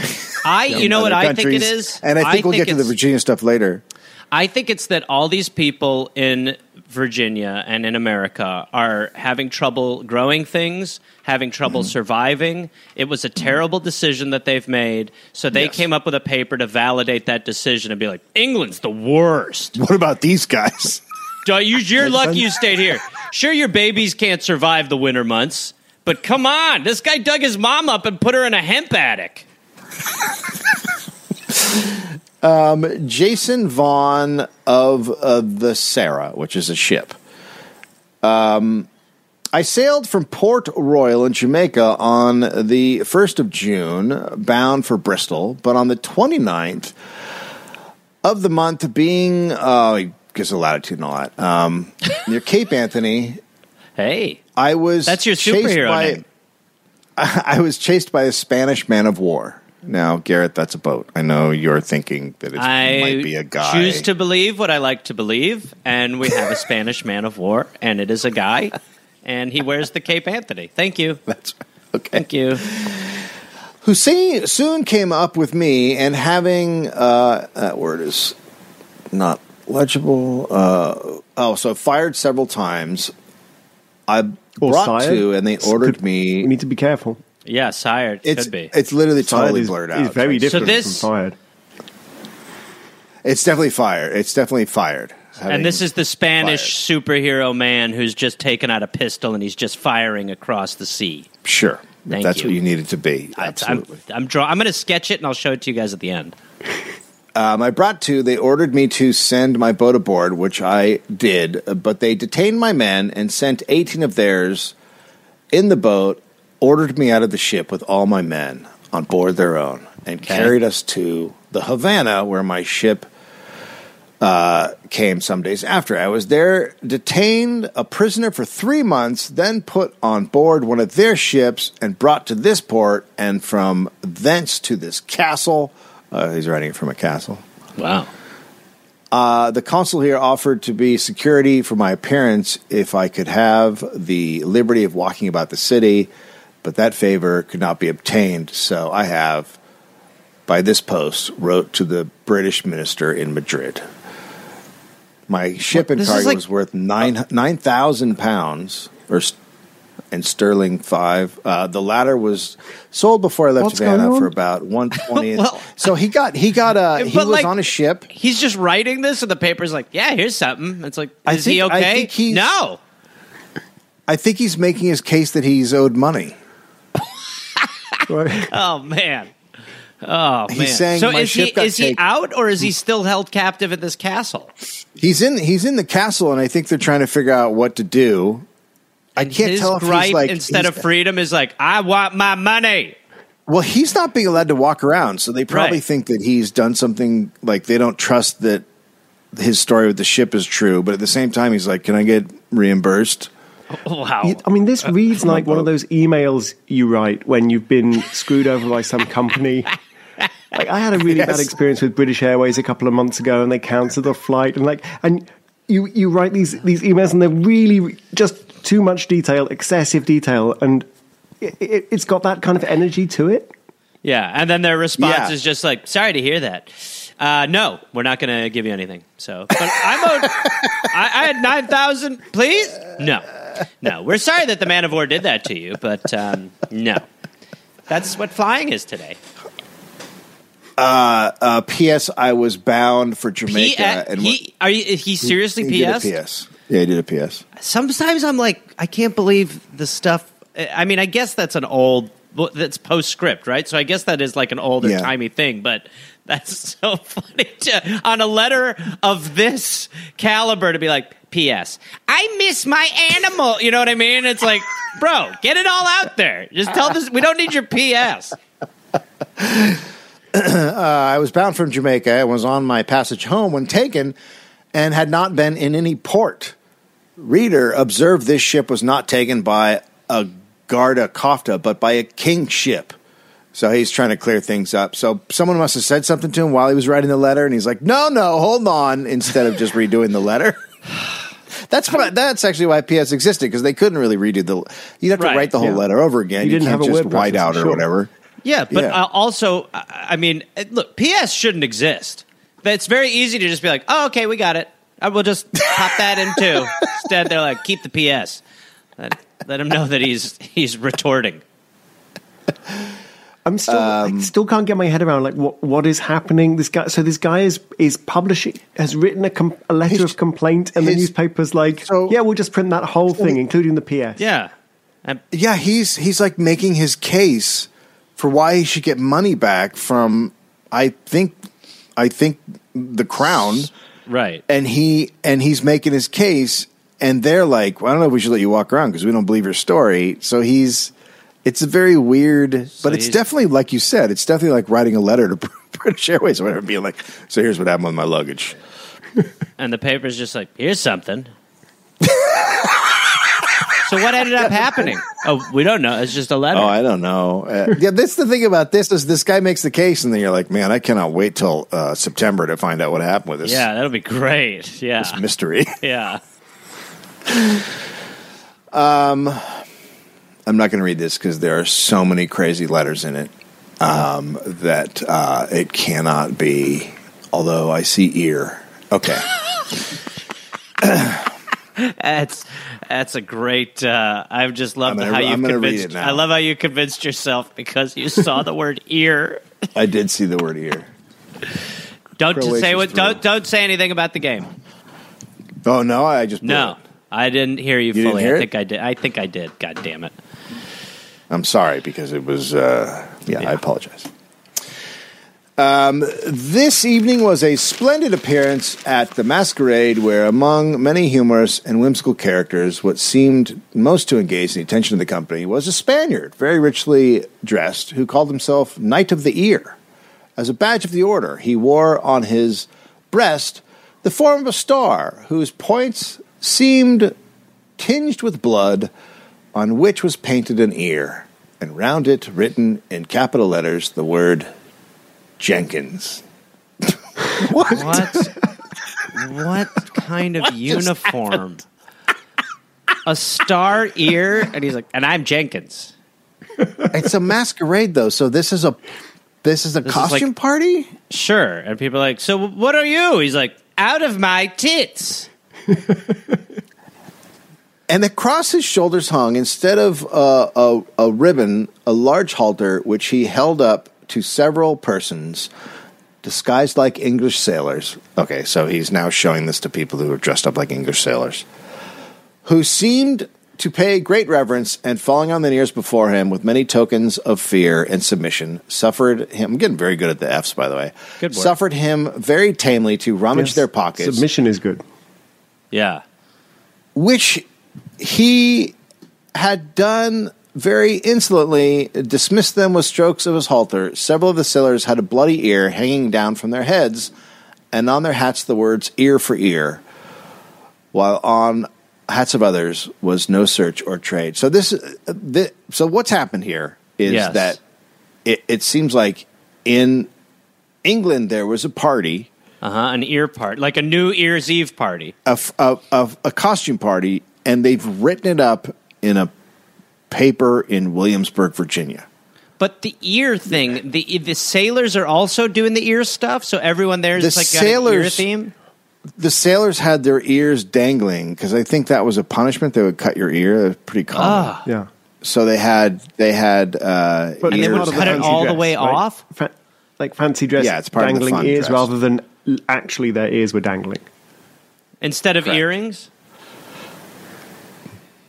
I, *laughs* you know what other I think it is, and I think we'll get to the Virginia stuff later. I think it's that all these people in Virginia and in America are having trouble growing things, having trouble Mm-hmm. surviving. It was a terrible decision that they've made. So they Yes. came up with a paper to validate that decision and be like, England's the worst. What about these guys? *laughs* You're *laughs* lucky you stayed here. Sure, your babies can't survive the winter months, but come on. This guy dug his mom up and put her in a hemp attic. Jason Vaughn of uh, the Sarah, which is a ship. Um, I sailed from Port Royal in Jamaica on the 1st of June, bound for Bristol, but on the 29th of the month, being, uh, guess the latitude and all that, um, near Cape Anthony, Hey, I was That's your superhero by, name. *laughs* I was chased by a Spanish man of war. Now, Garrett, that's a boat. I know you're thinking that it might be a guy. choose to believe what I like to believe, and we have a *laughs* Spanish man of war, and it is a guy, and he wears the Cape Anthony. Thank you. *laughs* That's okay. Thank you. Hussein soon came up with me, and having uh, that word is not legible. Uh, oh, so fired several times. I Or brought sired. two, and they ordered Could- me. We need to be careful. Yeah, sired. it's Could be. it's literally Fired totally is, blurred out. It's very Like, different this- from fired. It's definitely fired. It's definitely fired. and this is the Spanish fired. superhero man who's just taken out a pistol and he's just firing across the sea. sure. Thank that's you. what you needed to be. I- I'm, Absolutely. I'm, draw- I'm going to sketch it and I'll show it to you guys at the end. Um, I brought two. They ordered me to send my boat aboard, which I did, but they detained my men and sent 18 of theirs in the boat, ordered me out of the ship with all my men on board their own. and carried us to the Havana, where my ship uh, came some days after. I was there, detained a prisoner for three months, then put on board one of their ships and brought to this port, and from thence to this castle. Uh, he's writing it from a castle. Wow. Uh, the consul here offered to be security for my appearance if I could have the liberty of walking about the city, but that favor could not be obtained. So I have, by this post, wrote to the British minister in Madrid. My ship and cargo like- was worth nine nine thousand pounds, or and sterling five. Uh, the latter was sold before I left What's Havana for about *laughs* one twentieth. Well- so he got he got uh, *laughs* he was like- on a ship. He's just writing this, and the paper's like, "Yeah, here's something." It's like, I is he think- I okay? he's- no. I think he's making his case that he's owed money. *laughs* Oh man. Oh He's man. saying so is he is he out or is he still held captive at this castle? He's in he's in the castle, and I think they're trying to figure out what to do. I And can't his tell if gripe he's like instead he's- of freedom is like, I want my money. Well, he's not being allowed to walk around, so they probably Right. think that he's done something like they don't trust that his story with the ship is true. But at the same time, he's like, "Can I get reimbursed?" *laughs* Wow. I mean, this reads like one of those emails you write when you've been screwed over by some company. *laughs* Like I had a really bad experience with British Airways a couple of months ago, and they cancelled a flight, and like, and you you write these these emails, and they're really just too much detail, excessive detail, and it, it, it's got that kind of energy to it. Yeah, and then their response Yeah. is just like, "Sorry to hear that. Uh, no, we're not going to give you anything." So, but I'm owed. I, I had nine thousand. Please, no, no. We're sorry that the man of war did that to you, but um, no. That's what flying is today. Uh, P.S. I was bound for Jamaica, P- uh, and he are you, he seriously he did a PS? Yeah, he did a P.S. Sometimes I'm like, I can't believe the stuff. I mean, I guess that's an old. That's postscript, right? So I guess that is like an older Yeah. timey thing, but that's *laughs* so funny to, on a letter of this caliber to be like, P.S. I miss my animal. You know what I mean? It's like, bro, get it all out there. Just tell this. We don't need your P.S. *clears throat* Uh, I was bound from Jamaica and was on my passage home when taken and had not been in any port. Reader, observe this ship was not taken by a Garda Kofta, but by a king ship. So he's trying to clear things up. So someone must have said something to him while he was writing the letter, and he's like, "No, no, hold on," instead of just redoing the letter. *laughs* That's what. I, that's actually why PS existed because they couldn't really redo the. You'd have to Right, write the whole yeah. letter over again. You You, didn't can't have a just white out or sure. whatever. Yeah, but Yeah. Uh, also, I mean, look, PS shouldn't exist. But it's very easy to just be like, oh, okay, we got it. I will just pop that in too. Instead, they're like, keep the PS. Let, let him know that he's he's retorting. I'm still Um, I still can't get my head around like what what is happening. This guy, so this guy is is publishing has written a, com, a letter His- of complaint, and the newspaper's like, so- yeah, we'll just print that whole thing, including the PS. Yeah. And Yeah, he's he's like making his case for why he should get money back from I think I think the crown right. and he and he's making his case and they're like, well, I don't know if we should let you walk around because we don't believe your story. So he's it's a very weird, but it's definitely like you said, it's definitely like writing a letter to *laughs* British Airways or whatever, being like, so here's what happened with my luggage. And the paper's just like, here's something. *laughs* so what ended up happening? Oh, we don't know. It's just a letter. Oh, I don't know. Uh, yeah, that's the thing about this is this guy makes the case, and then you're like, man, I cannot wait till uh, September to find out what happened with this, yeah, that'll be great. Yeah. this mystery. *laughs* Yeah. Um, I'm not going to read this because there are so many crazy letters in it um, that uh, it cannot be. Although I see ear. Okay. *laughs* That's that's a great. Uh, I've just loved gonna- how you I'm gonna read convinced. I love how you convinced yourself because you saw the word ear. *laughs* I did see the word ear. Don't just say what. Don't don't say anything about the game. Oh no, I just No, it. I didn't hear you, You fully. hear I think I did. I think I did. God damn it. I'm sorry because it was. Uh, yeah, I apologize. Um, this evening was a splendid appearance at the masquerade, where among many humorous and whimsical characters, what seemed most to engage the attention of the company was a Spaniard, very richly dressed, who called himself Knight of the Ear. As a badge of the order, he wore on his breast the form of a star whose points seemed tinged with blood, on which was painted an ear, and round it written in capital letters the word Jenkins. *laughs* What? what *laughs* kind of uniform? A star ear, and he's like, and I'm Jenkins. it's a masquerade though, so this is a this is a is costume like- party? Sure. And people are like, so what are you? He's like, out of my tits. *laughs* And across his shoulders hung, instead of uh, a, a ribbon, a large halter which he held up to several persons disguised like English sailors. Okay, so he's now showing this to people who are dressed up like English sailors, who seemed to pay great reverence and falling on their knees before him with many tokens of fear and submission, suffered him. I'm getting very good at the F's, by the way. Good work. Suffered him very tamely to rummage Yes. their pockets Submission is good. Yeah. which he had done very insolently, dismissed them with strokes of his halter. Several of the sailors had a bloody ear hanging down from their heads, and on their hats the words ear for ear, while on hats of others was no search or trade. So this, thi- so what's happened here is Yes. that it, it seems like in England there was a party Uh huh. An ear part, like a New Year's Eve party. a, f- a- a- a costume party, and they've written it up in a paper in Williamsburg, Virginia. But the ear thing, the the sailors are also doing the ear stuff. So everyone there is The like got an ear sailors- theme. The sailors had their ears dangling because I think that was a punishment. They would cut your ear. That was pretty common. Ah. Yeah. So they had they had uh, But And they would part the cut it fancy all the way right? off? Fa- like fancy dress, Yeah, it's part of the dangling fun ears dress. rather than actually their ears were dangling. Instead of Correct. earrings,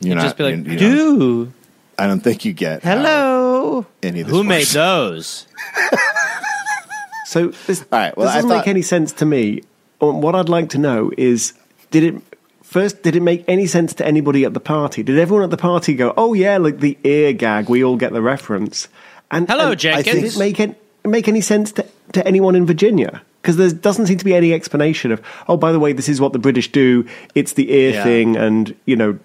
you're not, just be like, you- you don't- dude, I don't think you get hello. any of this Who made those? So this, All right, well, this doesn't thought- make any sense to me. Um, What I'd like to know is, did it first? Did it make any sense to anybody at the party? Did everyone at the party go, "Oh yeah, like the ear gag"? We all get the reference. And Hello, and Jenkins. Did it make it make any sense to, to anyone in Virginia? Because there doesn't seem to be any explanation of, oh, by the way, this is what the British do. It's the ear Yeah. thing, and you know,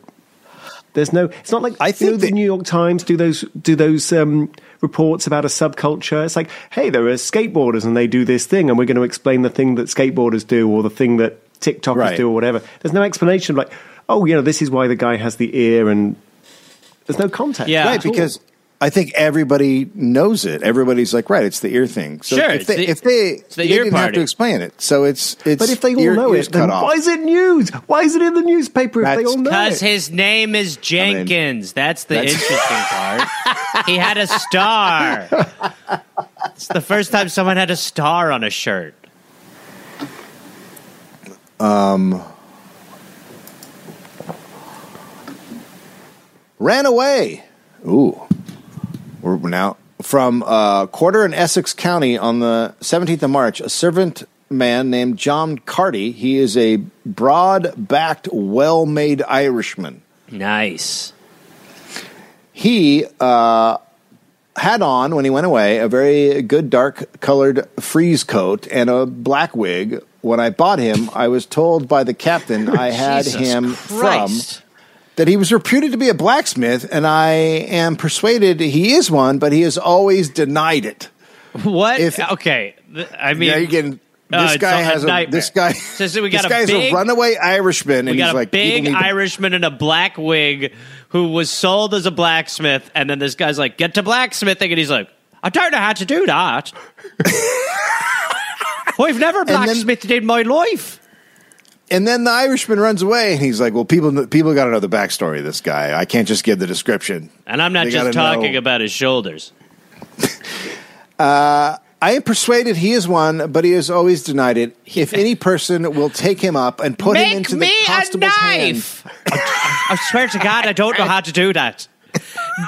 there's no. It's not like I you think know, the New York Times do those do those um, reports about a subculture. It's like, hey, there are skateboarders and they do this thing, and we're going to explain the thing that skateboarders do or the thing that TikTokers Right. do or whatever. There's no explanation of like, oh, you know, this is why the guy has the ear, and there's no context. Yeah. right at all. Because I think everybody knows it. Everybody's like, right, it's the ear thing. So Sure, if it's they, the- if they, it's the they ear didn't have to explain it. So it's it's. But if they all ear- know ears it, then cut off. why is it news? Why is it in the newspaper if they That's- all know Because his name is Jenkins. That's the That's- interesting *laughs* part. he had a star. It's the first time someone had a star on a shirt. Um. Ran away. Ooh, we're now from uh, Quarter in Essex County on the 17th of March. A servant man named John Carty. He is a broad-backed, well-made Irishman. Nice. He uh, had on when he went away a very good dark-colored frieze coat and a black wig. When I bought him, I was told by the captain I *laughs* had Jesus him Christ. from that he was reputed to be a blacksmith, and I am persuaded he is one, but he has always denied it. What? If- okay. I mean, yeah, you're getting. Uh, This it's guy a has a, this guy. So- so we got a guy's big- a runaway Irishman, and he's a like big people need to- Irishman in a black wig who was sold as a blacksmith, and then this guy's like, "Get to blacksmithing," and he's like, "I don't know how to do that. *laughs* I've never blacksmithed in my life." And then the Irishman runs away, and he's like, "Well, people people got to know the backstory of this guy. I can't just give the description." And I'm not They just talking know- about his shoulders. *laughs* Uh, I am persuaded he is one, but he has always denied it. If any person will take him up and put him into me the a constable's hand, knife. *coughs* I swear to God, I don't know how to do that. *laughs*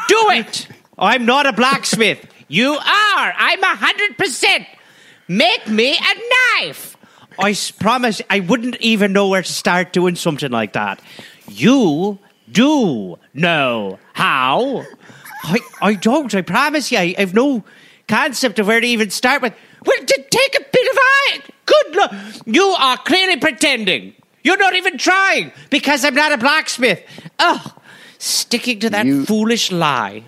Do it. I'm not a blacksmith. *laughs* You are. I'm a hundred percent. Make me a knife. I promise I wouldn't even know where to start doing something like that. You do know how. I, I don't. I promise you. I have no concept of where to even start with. Well, to take a bit of iron. Good luck. You are clearly pretending. You're not even trying because I'm not a blacksmith. Oh, sticking to that You- foolish lie.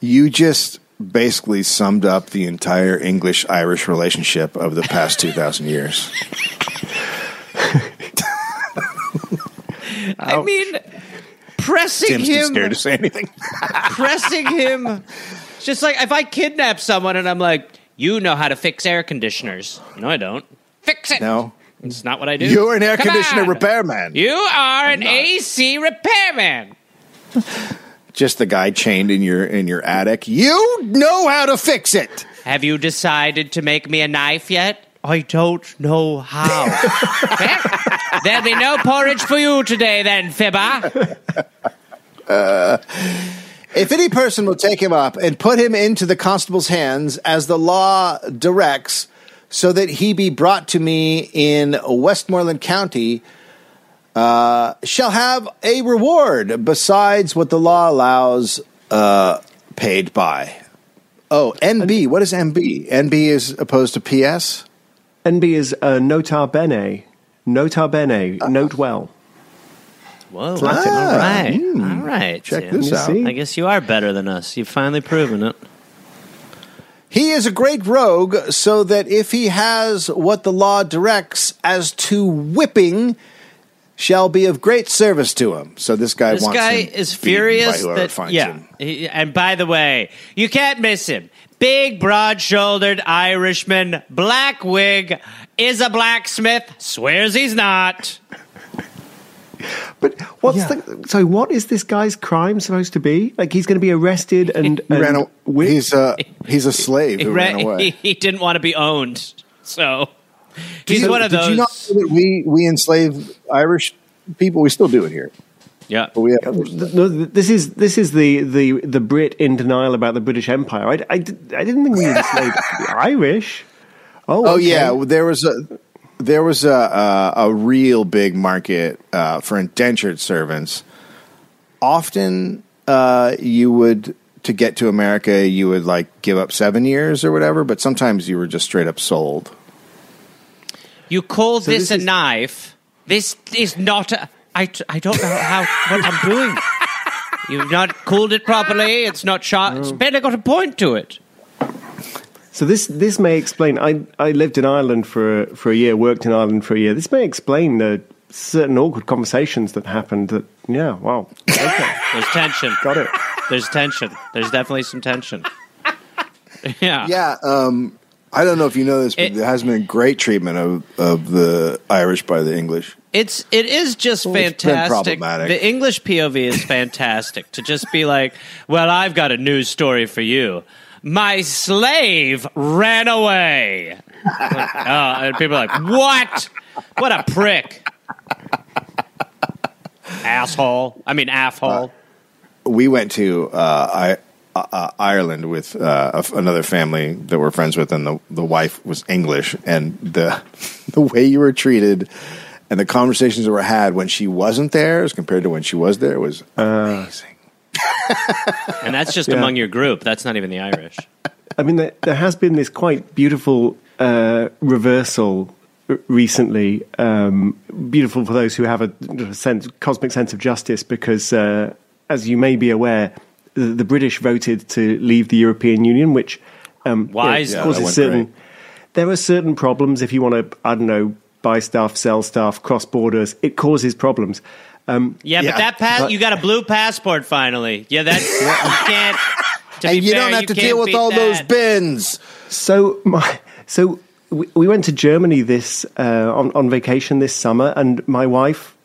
You just basically summed up the entire English Irish relationship of the past *laughs* 2,000 years. I oh. mean, pressing Tim's him. scared to say anything. *laughs* pressing him. It's just like if I kidnap someone and I'm like, you know how to fix air conditioners. No, I don't. Fix it. No. It's not what I do. You're an air Come conditioner on. repairman. You are an AC repairman. *laughs* Just the guy chained in your in your attic. You know how to fix it. Have you decided to make me a knife yet? I don't know how. Well, *laughs* eh? There'll be no porridge for you today, then, Fibber. Uh, if any person will take him up and put him into the constable's hands as the law directs, so that he be brought to me in Westmoreland County, uh, shall have a reward besides what the law allows, uh, paid by. Oh, NB. What is NB? NB is opposed to PS. NB is uh, nota bene. Nota bene. Note well. Whoa. Latin. All right. Hmm. All right. Check Tim. this out. see? I guess you are better than us. You've finally proven it. He is a great rogue, so that if he has what the law directs as to whipping, shall be of great service to him. So this guy wants This wants guy him is furious by that finds yeah. him. He- and by the way, you can't miss him. Big, broad-shouldered Irishman, black wig, is a blacksmith. Swears he's not. But what's Yeah. the so? What is this guy's crime supposed to be? Like he's going to be arrested and, He ran and a, whipped? he's a he's a slave He, who ran- ran away. he, *laughs* he didn't want to be owned, so he's Did- one of did those. you not know that we we enslave Irish people? We still do it here, yeah, but we have. No, this is this is the, the, the Brit in denial about the British Empire. I, I, did- I didn't think we enslaved the *laughs* Irish. Oh, Oh okay. yeah, there was a there was a a, a real big market uh, for indentured servants. Often, uh, you would to get to America, you would like give up seven years or whatever. But sometimes you were just straight up sold. You call this, this a is- knife. This is not. A, I, t- I don't know how what I'm doing. You've not cooled it properly. It's not shot. It's barely got a point to it. So this this may explain. I I lived in Ireland for for a year, worked in Ireland for a year. This may explain the certain awkward conversations that happened. That yeah, wow, okay, There's tension. got it. There's tension. There's definitely some tension. *laughs* Yeah. Yeah, um, I don't know if you know this, but It- there has been great treatment of of the Irish by the English. It's it is just Well, fantastic. problematic. The English POV is *laughs* fantastic to just be like, "Well, I've got a news story for you. My slave ran away." Like, *laughs* oh, and people are like, "What? What a prick!" Asshole. I mean, affhole. we went to uh, I, uh, Ireland with uh, another family that we're friends with, and the the wife was English, and the *laughs* the way you were treated and the conversations that were had when she wasn't there, as compared to when she was there, was amazing. *laughs* and that's just Yeah. among your group. That's not even the Irish. *laughs* I mean, there, there has been this quite beautiful uh, reversal recently. Um, beautiful for those who have a sense, cosmic sense of justice, because uh, as you may be aware, the, the British voted to leave the European Union, which um, you know, Wise. Yeah, causes certain. great. There are certain problems if you want to, I don't know, buy stuff, sell stuff, cross borders. It causes problems. Um, Yeah, Yeah, but that pass, but- you got a blue passport finally. Yeah, that's *laughs* you can't. To And be you fair, don't have to deal with beat all those bins. So my so we, we went to Germany this uh, on on vacation this summer, and my wife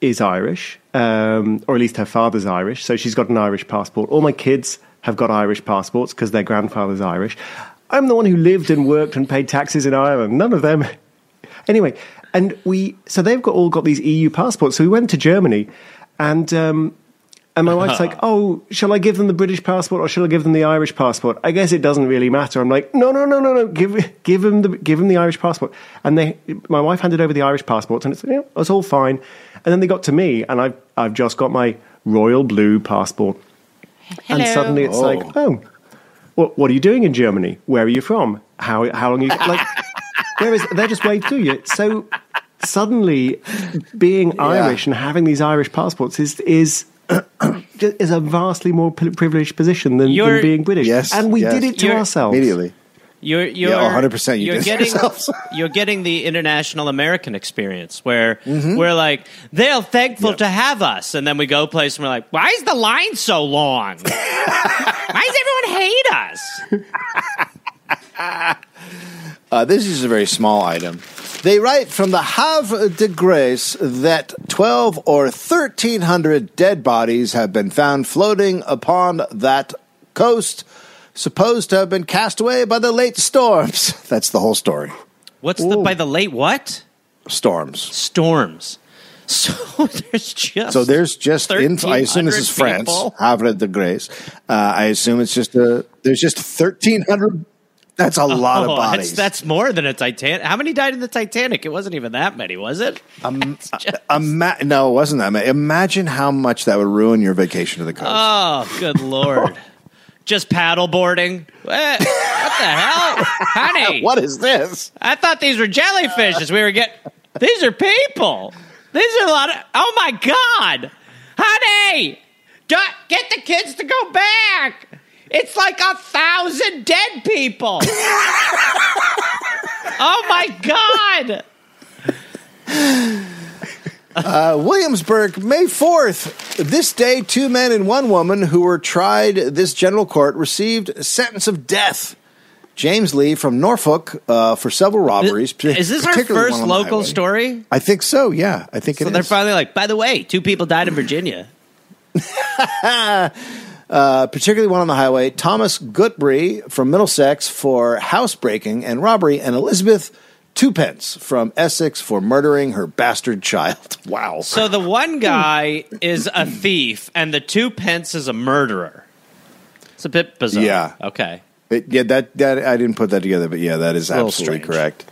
is Irish, um, or at least her father's Irish, so she's got an Irish passport. All my kids have got Irish passports because their grandfather's Irish. I'm the one who lived and worked and paid taxes in Ireland. None of them. *laughs* Anyway, and we so they've got all got these EU passports. So we went to Germany, and um, and my wife's *laughs* like, "Oh, shall I give them the British passport or shall I give them the Irish passport?" I guess it doesn't really matter. I'm like, "No, no, no, no, no. Give give them the give them the Irish passport." And they, my wife handed over the Irish passports, and it's you know, it's all fine. And then they got to me, and I've I've just got my royal blue passport, and suddenly it's Oh. like, "Oh, what what are you doing in Germany? Where are you from?" how how long you like. *laughs* Whereas they're just waved to you. So suddenly, being Irish and having these Irish passports is is. *coughs* is a vastly more privileged position than, than being British, Yes, and we yes. did it to You're- ourselves Immediately. You're you're Yeah, 100% you you're getting *laughs* you're getting the international American experience where we're like they're thankful Yep. to have us, and then we go place and we're like, why is the line so long? *laughs* why does everyone hate us? *laughs* Uh, this is a very small item. They write from the Havre de Grace that 12 or 1,300 dead bodies have been found floating upon that coast, supposed to have been cast away by the late storms. *laughs* That's the whole story. What's the by the late what Storms. storms? *laughs* So there's just So there's just in. I assume this 1,300 is France, people? Havre de Grace. Uh, I assume it's just a. There's just 1,300. That's a lot Oh, of bodies. That's, that's more than a Titanic. How many died in the Titanic? It wasn't even that many, was it? Um, *laughs* Ima- no, it wasn't that. many. Imagine how much that would ruin your vacation to the coast. Oh, good lord! Just paddle boarding. What, what the hell, *laughs* honey? what is this? I thought these were jellyfishes. We were getting. These are people. These are a lot of. Oh my god, honey! Get the kids to go back. It's like a thousand dead people. *laughs* oh my god! *laughs* Uh, Williamsburg, May 4th. This day, two men and one woman who were tried this general court received a sentence of death. James Lee from Norfolk uh, for several robberies. Is this our first one on the local story? I think so. Yeah, I think So they're is. finally like, by the way, two people died in Virginia. *laughs* uh, particularly one on the highway. Thomas Gutbury from Middlesex for housebreaking and robbery, and Elizabeth Twopence from Essex for murdering her bastard child. *laughs* Wow. So the one guy is a thief, and the two pence is a murderer. It's a bit bizarre. Yeah. Okay. It- yeah, that that I didn't put that together, but yeah, that is absolutely strange. correct.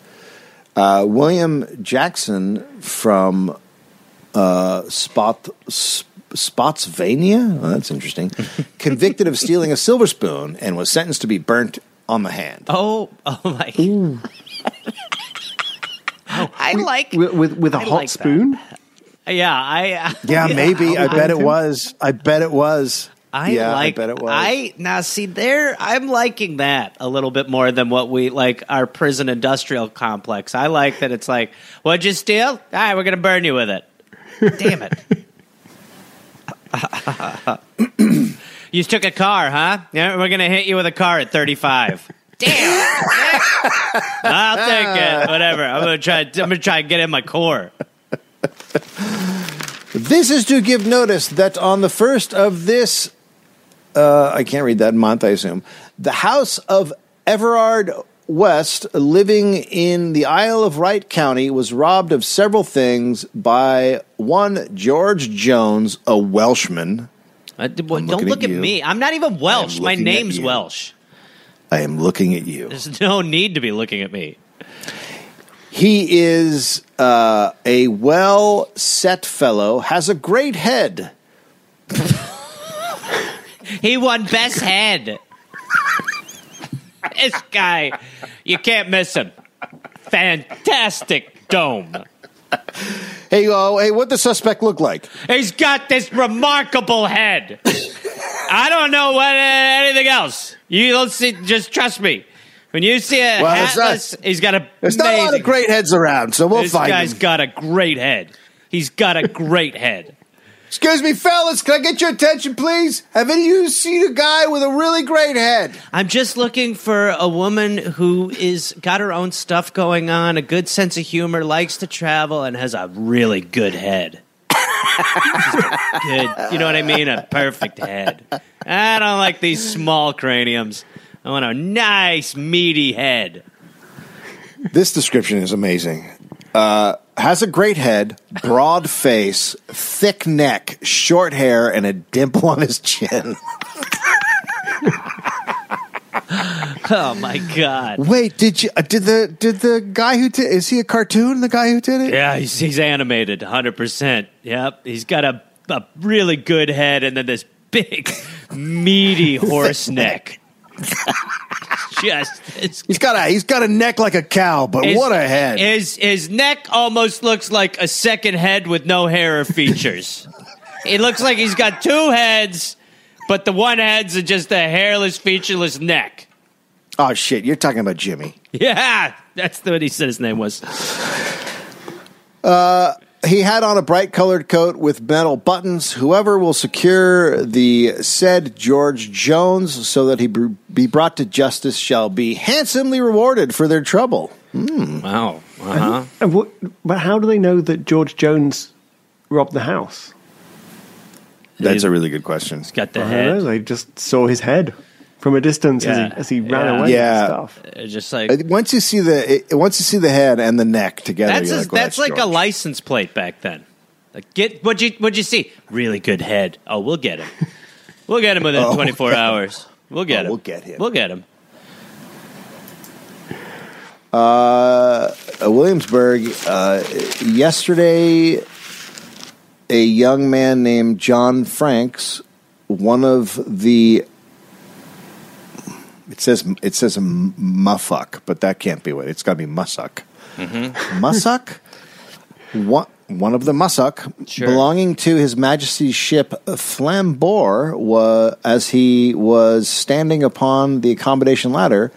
Uh, William Jackson from uh, Spot S- Spotsylvania. Well, that's interesting. *laughs* Convicted of stealing a silver spoon and was sentenced to be burnt on the hand. Oh, oh my. *laughs* I like. with with, with a I hot like that. spoon. Yeah, I. Uh, *laughs* yeah, maybe. I I bet it was. I bet it was. I yeah, like. I bet it was. I now see there. I'm liking that a little bit more than what we like our prison industrial complex. I like that it's like, what'd you steal? All right, we're gonna burn you with it. Damn it. *laughs* you took a car, huh? Yeah, we're gonna hit you with a car at 35. Damn. I'll *laughs* take it. Whatever. I'm gonna try. I'm gonna try and get in my core. This is to give notice that on the first of this, uh, I can't read that month, I assume, the House of Everard West, living in the Isle of Wight County, was robbed of several things by one George Jones, a Welshman. Uh, d- well, don't look at at you. me. I'm not even Welsh. My name's. Welsh. I am looking at you. There's no need to be looking at me. He is uh, a well set fellow, has a great head. *laughs* He won best head. *laughs* this guy, you can't miss him. Fantastic dome. Hey, oh, hey, what the suspect look like? He's got this remarkable head. I don't know what uh, anything else. You don't see. Just trust me. When you see a Well, it's not- hatless, he's got a. There's not a lot of great heads around, so we'll This find This guy's him. got a great head. He's got a great head. Excuse me, fellas, can I get your attention, please? Have any of you seen a guy with a really great head? I'm just looking for a woman who is got her own stuff going on, a good sense of humor, likes to travel, and has a really good head. Good, you know what I mean? A perfect head. I don't like these small craniums. I want a nice, meaty head. This description is amazing. Uh, has a great head, broad *laughs* face, thick neck, short hair, and a dimple *laughs* on his chin. Oh my god! Wait, did you? Uh, did the did the guy who did? Is he a cartoon? The guy who did it? Yeah, he's, he's animated, hundred percent. Yep, he's got a a really good head, and then this big, *laughs* meaty horse neck. *laughs* Just He's got a he's got a neck like a cow, but his- what a head! His his neck almost looks like a second head with no hair or features. *laughs* it looks like he's got two heads, but the one head's just a hairless, featureless neck. oh shit, you're talking about Jimmy. *laughs* Yeah, that's what he said his name was. Uh, He had on a bright colored coat with metal buttons. Whoever will secure the said George Jones so that he be brought to justice shall be handsomely rewarded for their trouble. Wow. Uh huh. And what, but how do they know that George Jones robbed the house? That's a really good question. He's Got the I don't know. head. They just saw his head from a distance Yeah. as he as he ran Yeah. away Yeah. and stuff. Uh, Just like Uh, Once you see the it, once you see the head and the neck together, that's you're a, like, well, that's like a license plate back then. Like get what you what you see? Really good head. Oh, we'll get him. We'll get him within *laughs* Oh, 24 hours. We'll get Oh, him. we'll get him. We'll get him. Uh, Williamsburg. Uh, yesterday, a young man named John Franks, one of the. It says it says muffuck, but that can't be what it's got to be mussuck. Mm-hmm. Mussuck. One one of the mussuck Sure. belonging to His Majesty's ship Flambeau, was as he was standing upon the accommodation ladder.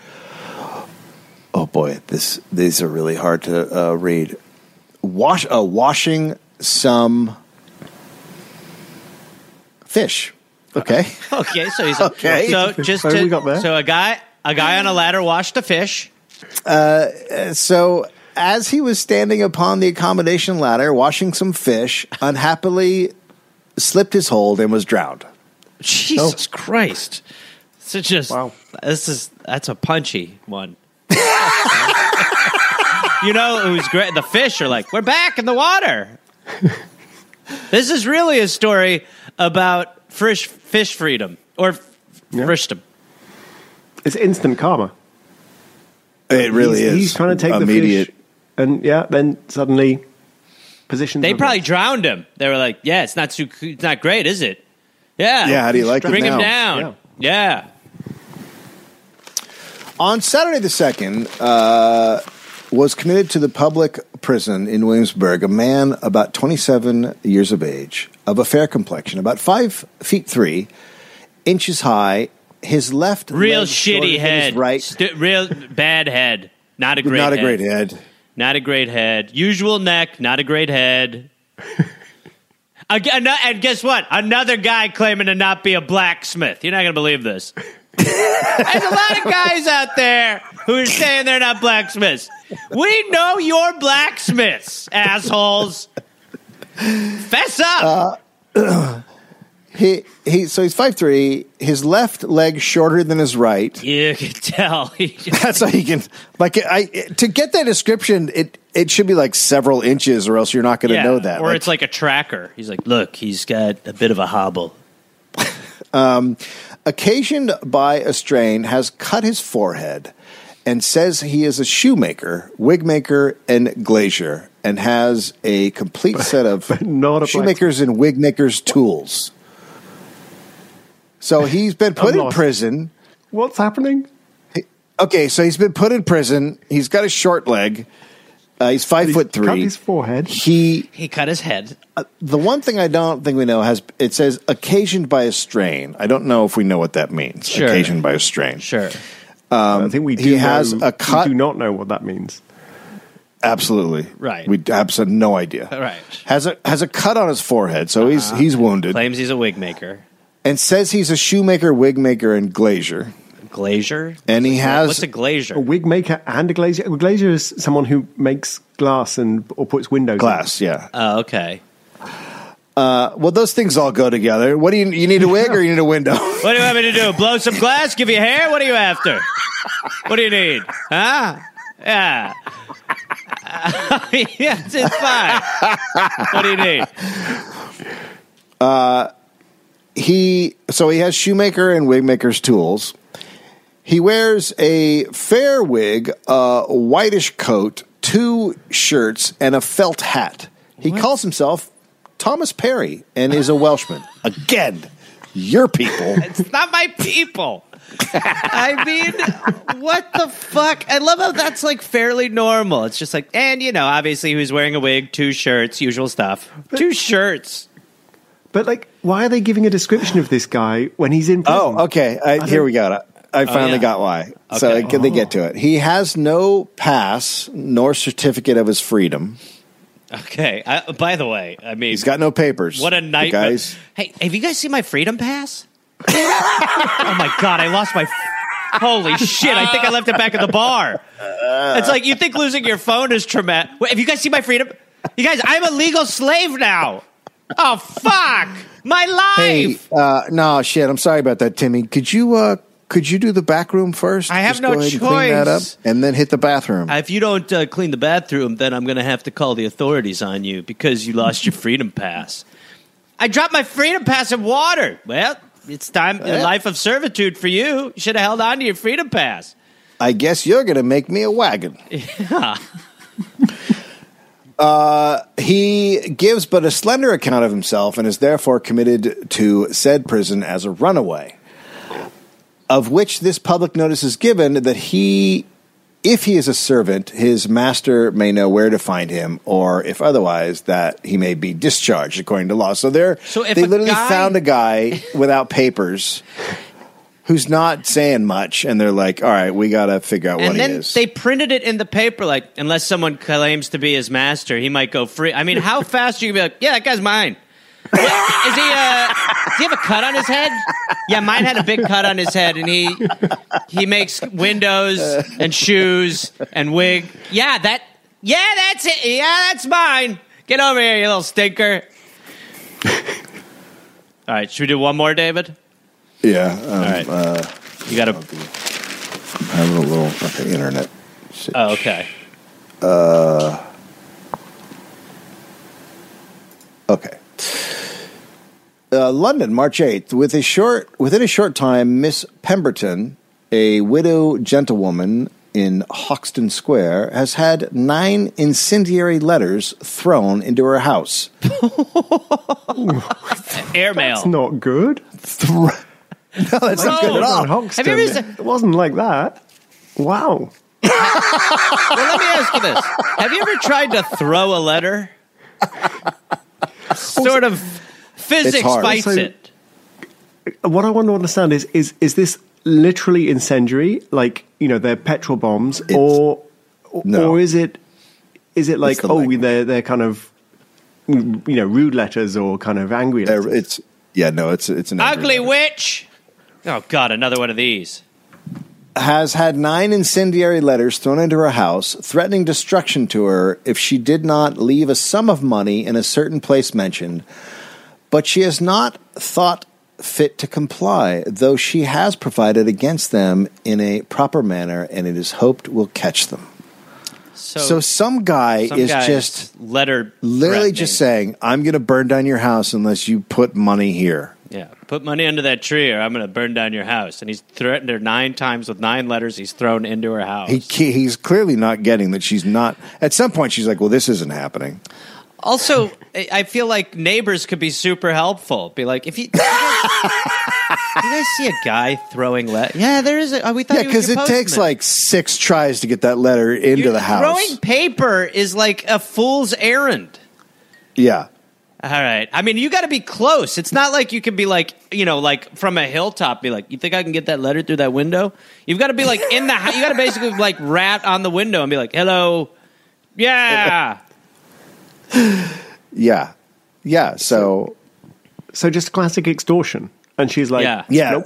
Oh boy, this these are really hard to uh, read. Wash, uh, washing some fish. Okay, *laughs* Okay, so he's Okay. So just to, so a guy a guy on a ladder washed a fish. Uh, so as he was standing upon the accommodation ladder, washing some fish, *laughs* unhappily slipped his hold and was drowned. Jesus Christ! So just Wow. this is that's a punchy one. *laughs* you know, it was great. The fish are like, "We're back in the water." this is really a story about fish fish freedom or Yeah. freedom. It's instant karma. It really he's, is. He's trying to take immediate. the fish, and yeah, then suddenly positions. They probably it. drowned him. They were like, "Yeah, it's not too, it's not great, is it?" Yeah. Yeah, how do you like it Bring him now? down. Yeah. On Saturday the 2nd, uh, was committed to the public prison in Williamsburg a man about 27 years of age, of a fair complexion, about 5 feet 3 inches high. His left Real shitty head. his right, Stu- real bad head. Not a great not a head. great head. Not a great head. Usual neck, not a great head. *laughs* Again, and guess what? Another guy claiming to not be a blacksmith. You're not going to believe this. *laughs* There's a lot of guys out there who are saying they're not blacksmiths. We know you're blacksmiths, assholes. Fess up. *clears throat* He, he, so he's 5'3, his left leg shorter than his right. you can tell. *laughs* That's how you can, like, I, to get that description, it, it should be like several inches or else you're not going to know that. Or Like, it's like a tracker. He's like, look, he's got a bit of a hobble. *laughs* um, occasioned by a strain, has cut his forehead and says he is a shoemaker, wig maker, and glazier, and has a complete set of *laughs* not a shoemakers and wig makers tools. So he's been put in prison. What's happening? Okay, so he's been put in prison. He's got a short leg. Uh, he's five He's foot Cut three. his forehead. He He cut his head. the one thing I don't think we know has it says occasioned by a strain. I don't know if we know what that means. Sure. Occasioned by a strain. Sure. I think we do. Um, he has a cut- We do not know what that means. Absolutely. Right. We have no idea. Right. Has a has a cut on his forehead, so he's he's wounded, Claims he's a wig maker. and says he's a shoemaker, wig maker, and glazier. Glazier? And he has What's a glazier? A wig maker and a glazier. A glazier is someone who makes glass and or puts windows. in. glass. Yeah. Oh, okay. Well, those things all go together. What do you you need a wig or you need a window? *laughs* What do you want me to do? Blow some glass? Give you hair? What are you after? What do you need? Huh? Yeah. *laughs* yes, it's fine. What do you need? Uh, he so he has shoemaker and wig maker's tools. He wears a fair wig, a whitish coat, two shirts, and a felt hat. He calls himself Thomas Perry and is a Welshman. Again, your people. It's not my people. I mean, what the fuck? I love how that's like fairly normal. It's just like, and you know, obviously he was wearing a wig, two shirts, usual stuff. Two shirts. But like, why are they giving a description of this guy when he's in oh, prison? Oh, okay. I, here we go. I oh, finally yeah. got why. So Okay. I, they get to it. He has no pass nor certificate of his freedom. Okay. I, by the way, I mean, He's got no papers. what a nightmare. Guys, Hey, have you guys seen my freedom pass? oh my god, I lost my. Holy shit! I think I left it back at the bar. It's like you think losing your phone is traumatic. Wait, have you guys seen my freedom? You guys, I'm a legal slave now. Oh fuck, my hey, life. uh, no shit. I'm sorry about that, Timmy. Could you uh, could you do the back room first? I have Just no go ahead and clean that up, choice. and then hit the bathroom. if you don't uh, clean the bathroom, then I'm going to have to call the authorities on you because you lost your freedom pass. I dropped my freedom pass in water. Well, it's time a life of servitude for you. You should have held on to your freedom pass. I guess you're going to make me a wagon. *laughs* Yeah. Uh, he gives but a slender account of himself and is therefore committed to said prison as a runaway. Of which this public notice is given that he, if he is a servant, his master may know where to find him, or if otherwise, that he may be discharged according to law. So they're, So if they literally guy- found a guy *laughs* without papers who's not saying much, and they're like, all right, we got to figure out what and he is. they printed it in the paper like unless someone claims to be his master he might go free i mean how *laughs* fast are you gonna be like yeah that guy's mine What, is he uh does he have a cut on his head yeah mine had a big cut on his head and he he makes windows and shoes and wig yeah that yeah that's it yeah that's mine get over here you little stinker all right should we do one more david yeah. Um, all right uh, you gotta I'm having a little okay, internet. oh okay Uh. Okay. Uh, London, March 8th. With a short, within a short time, Miss Pemberton, a widow gentlewoman in Hoxton Square, has had nine incendiary letters thrown into her house. *laughs* airmail It's not good. no, that's not good at all. Hoxton. Have you ever se- It wasn't like that. Wow. *laughs* Well, let me ask you this: Have you ever tried to throw a letter? sort of physics hard. fights Also- it. What I want to understand is is is this literally incendiary, like you know they're petrol bombs, or No. or is it is it like the oh language. they're they're kind of you know rude letters or kind of angry Uh, letters? It's yeah, no, it's it's an Ugly letter. witch. Oh God, another one of these. has had nine incendiary letters thrown into her house, threatening destruction to her if she did not leave a sum of money in a certain place mentioned. But she has not thought fit to comply, though she has provided against them in a proper manner, and it is hoped will catch them. So, So some guy some is guy's just letter, literally just saying, "I'm going to burn down your house unless you put money here." yeah, put money under that tree, or I'm going to burn down your house. And he's threatened her nine times with nine letters he's thrown into her house. He, he's clearly not getting that she's not. At some point, she's like, "Well, this isn't happening." Also, I I feel like neighbors could be super helpful. Be like, if you, you guys, you guys see a guy throwing let? Yeah, there is. A, oh, we thought Yeah, because it takes like six tries to get that letter into You're- the house. Throwing paper is like a fool's errand. yeah, All right. I mean, you got to be close. It's not like you can be like, you know, like from a hilltop, be like, you think I can get that letter through that window? You've got to be like in the, you got to basically like rat on the window and be like, hello. Yeah. Yeah, yeah. So so just classic extortion, and she's like, Yeah. yeah, nope.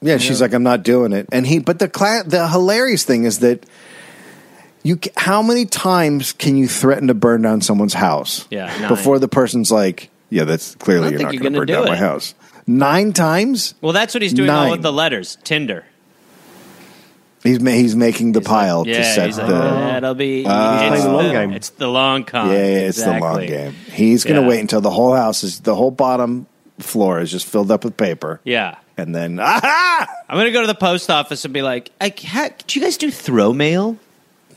yeah. She's like, I'm not doing it. And he, but the cla- the hilarious thing is that you, ca- how many times can you threaten to burn down someone's house? Yeah, nine. before the person's like, yeah, that's clearly you're not going to burn do down my house. Nine times. Well, that's what he's doing all Nine. with the letters. Tinder. He's ma- he's making the pile to Yeah. set He's like, the. that'll be. Ah. it's Playing the long game. It's the long con. yeah, yeah, it's the long Exactly. game. He's going to Yeah. wait until the whole house is the whole bottom floor is just filled up with paper, Yeah. and then *laughs* aha! I'm going to go to the post office and be like, I, ha, do you guys do throw mail? *laughs*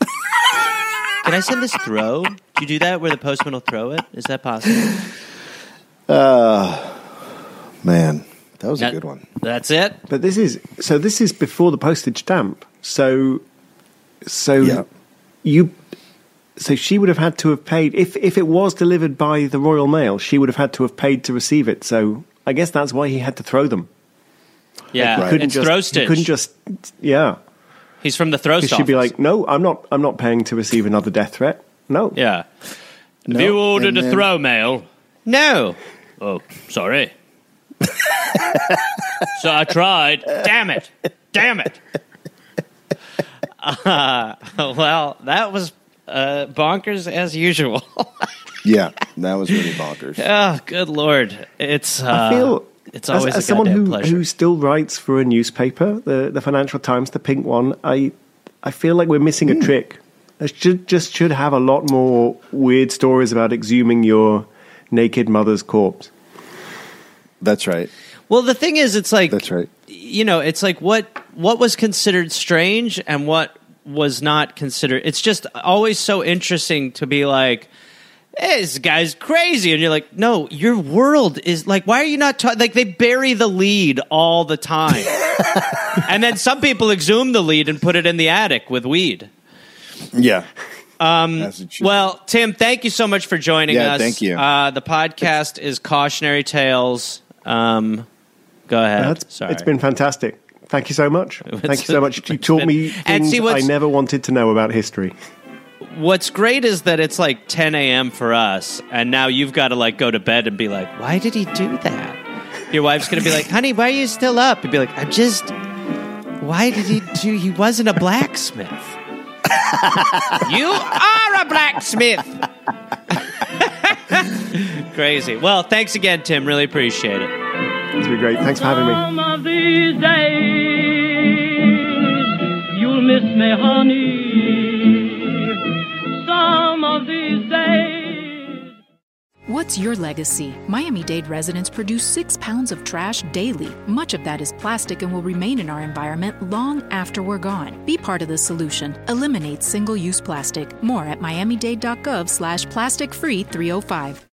Can I send this throw? Do you do that where the postman will throw it? Is that possible? Man, That was a That- good one. That's it. But this is so. This is before the postage stamp. So, so Yeah. you, so she would have had to have paid if if it was delivered by the Royal Mail. She would have had to have paid to receive it. So I guess that's why he had to throw them. Yeah, Right. Couldn't it's just, throw stitch. couldn't just, yeah. He's from the throw Because stitch. she'd be like, "No, I'm not. I'm not paying to receive another death threat. No, yeah. No, Have you ordered and a then- throw mail? No. Oh, sorry. *laughs* so I tried. Damn it. Damn it. Uh, *laughs* well, that was uh, bonkers as usual. *laughs* Yeah, that was really bonkers. *laughs* oh, good lord! It's uh, I feel it's as, always as a someone who pleasure. who still writes for a newspaper, the the Financial Times, the pink one. I I feel like we're missing Hmm. a trick. There should just should have a lot more weird stories about exhuming your naked mother's corpse. That's right. well, the thing is, it's like That's right. You know, it's like what what was considered strange and what was not considered. It's just always so interesting to be like, hey, this guy's crazy, and you're like, no, your world is like, why are you not ta-? like they bury the lead all the time, *laughs* and then some people exhume the lead and put it in the attic with weed. Yeah. Um, Well, Tim, thank you so much for joining Yeah, us. thank you. Uh, the podcast is Cautionary Tales. Um, go ahead. That's, Sorry. It's been fantastic. Thank you so much. *laughs* Thank you so much. You taught been- me And things I never wanted to know about history. What's great is that it's like 10 a.m. for us, and now you've got to like go to bed and be like, "Why did he do that?" Your wife's gonna be like, "Honey, why are you still up?" You'd be like, "I'm just. Why did he do? He wasn't a blacksmith. *laughs* you are a blacksmith." *laughs* Crazy. Well, thanks again, Tim. Really appreciate it. It's been great. Thanks for having me. Some of these days, you'll miss me, honey. Some of these days. What's your legacy? Miami Dade residents produce six pounds of trash daily. Much of that is plastic and will remain in our environment long after we're gone. Be part of the solution. Eliminate single-use plastic. More at miamidade.gov slash plastic free 305.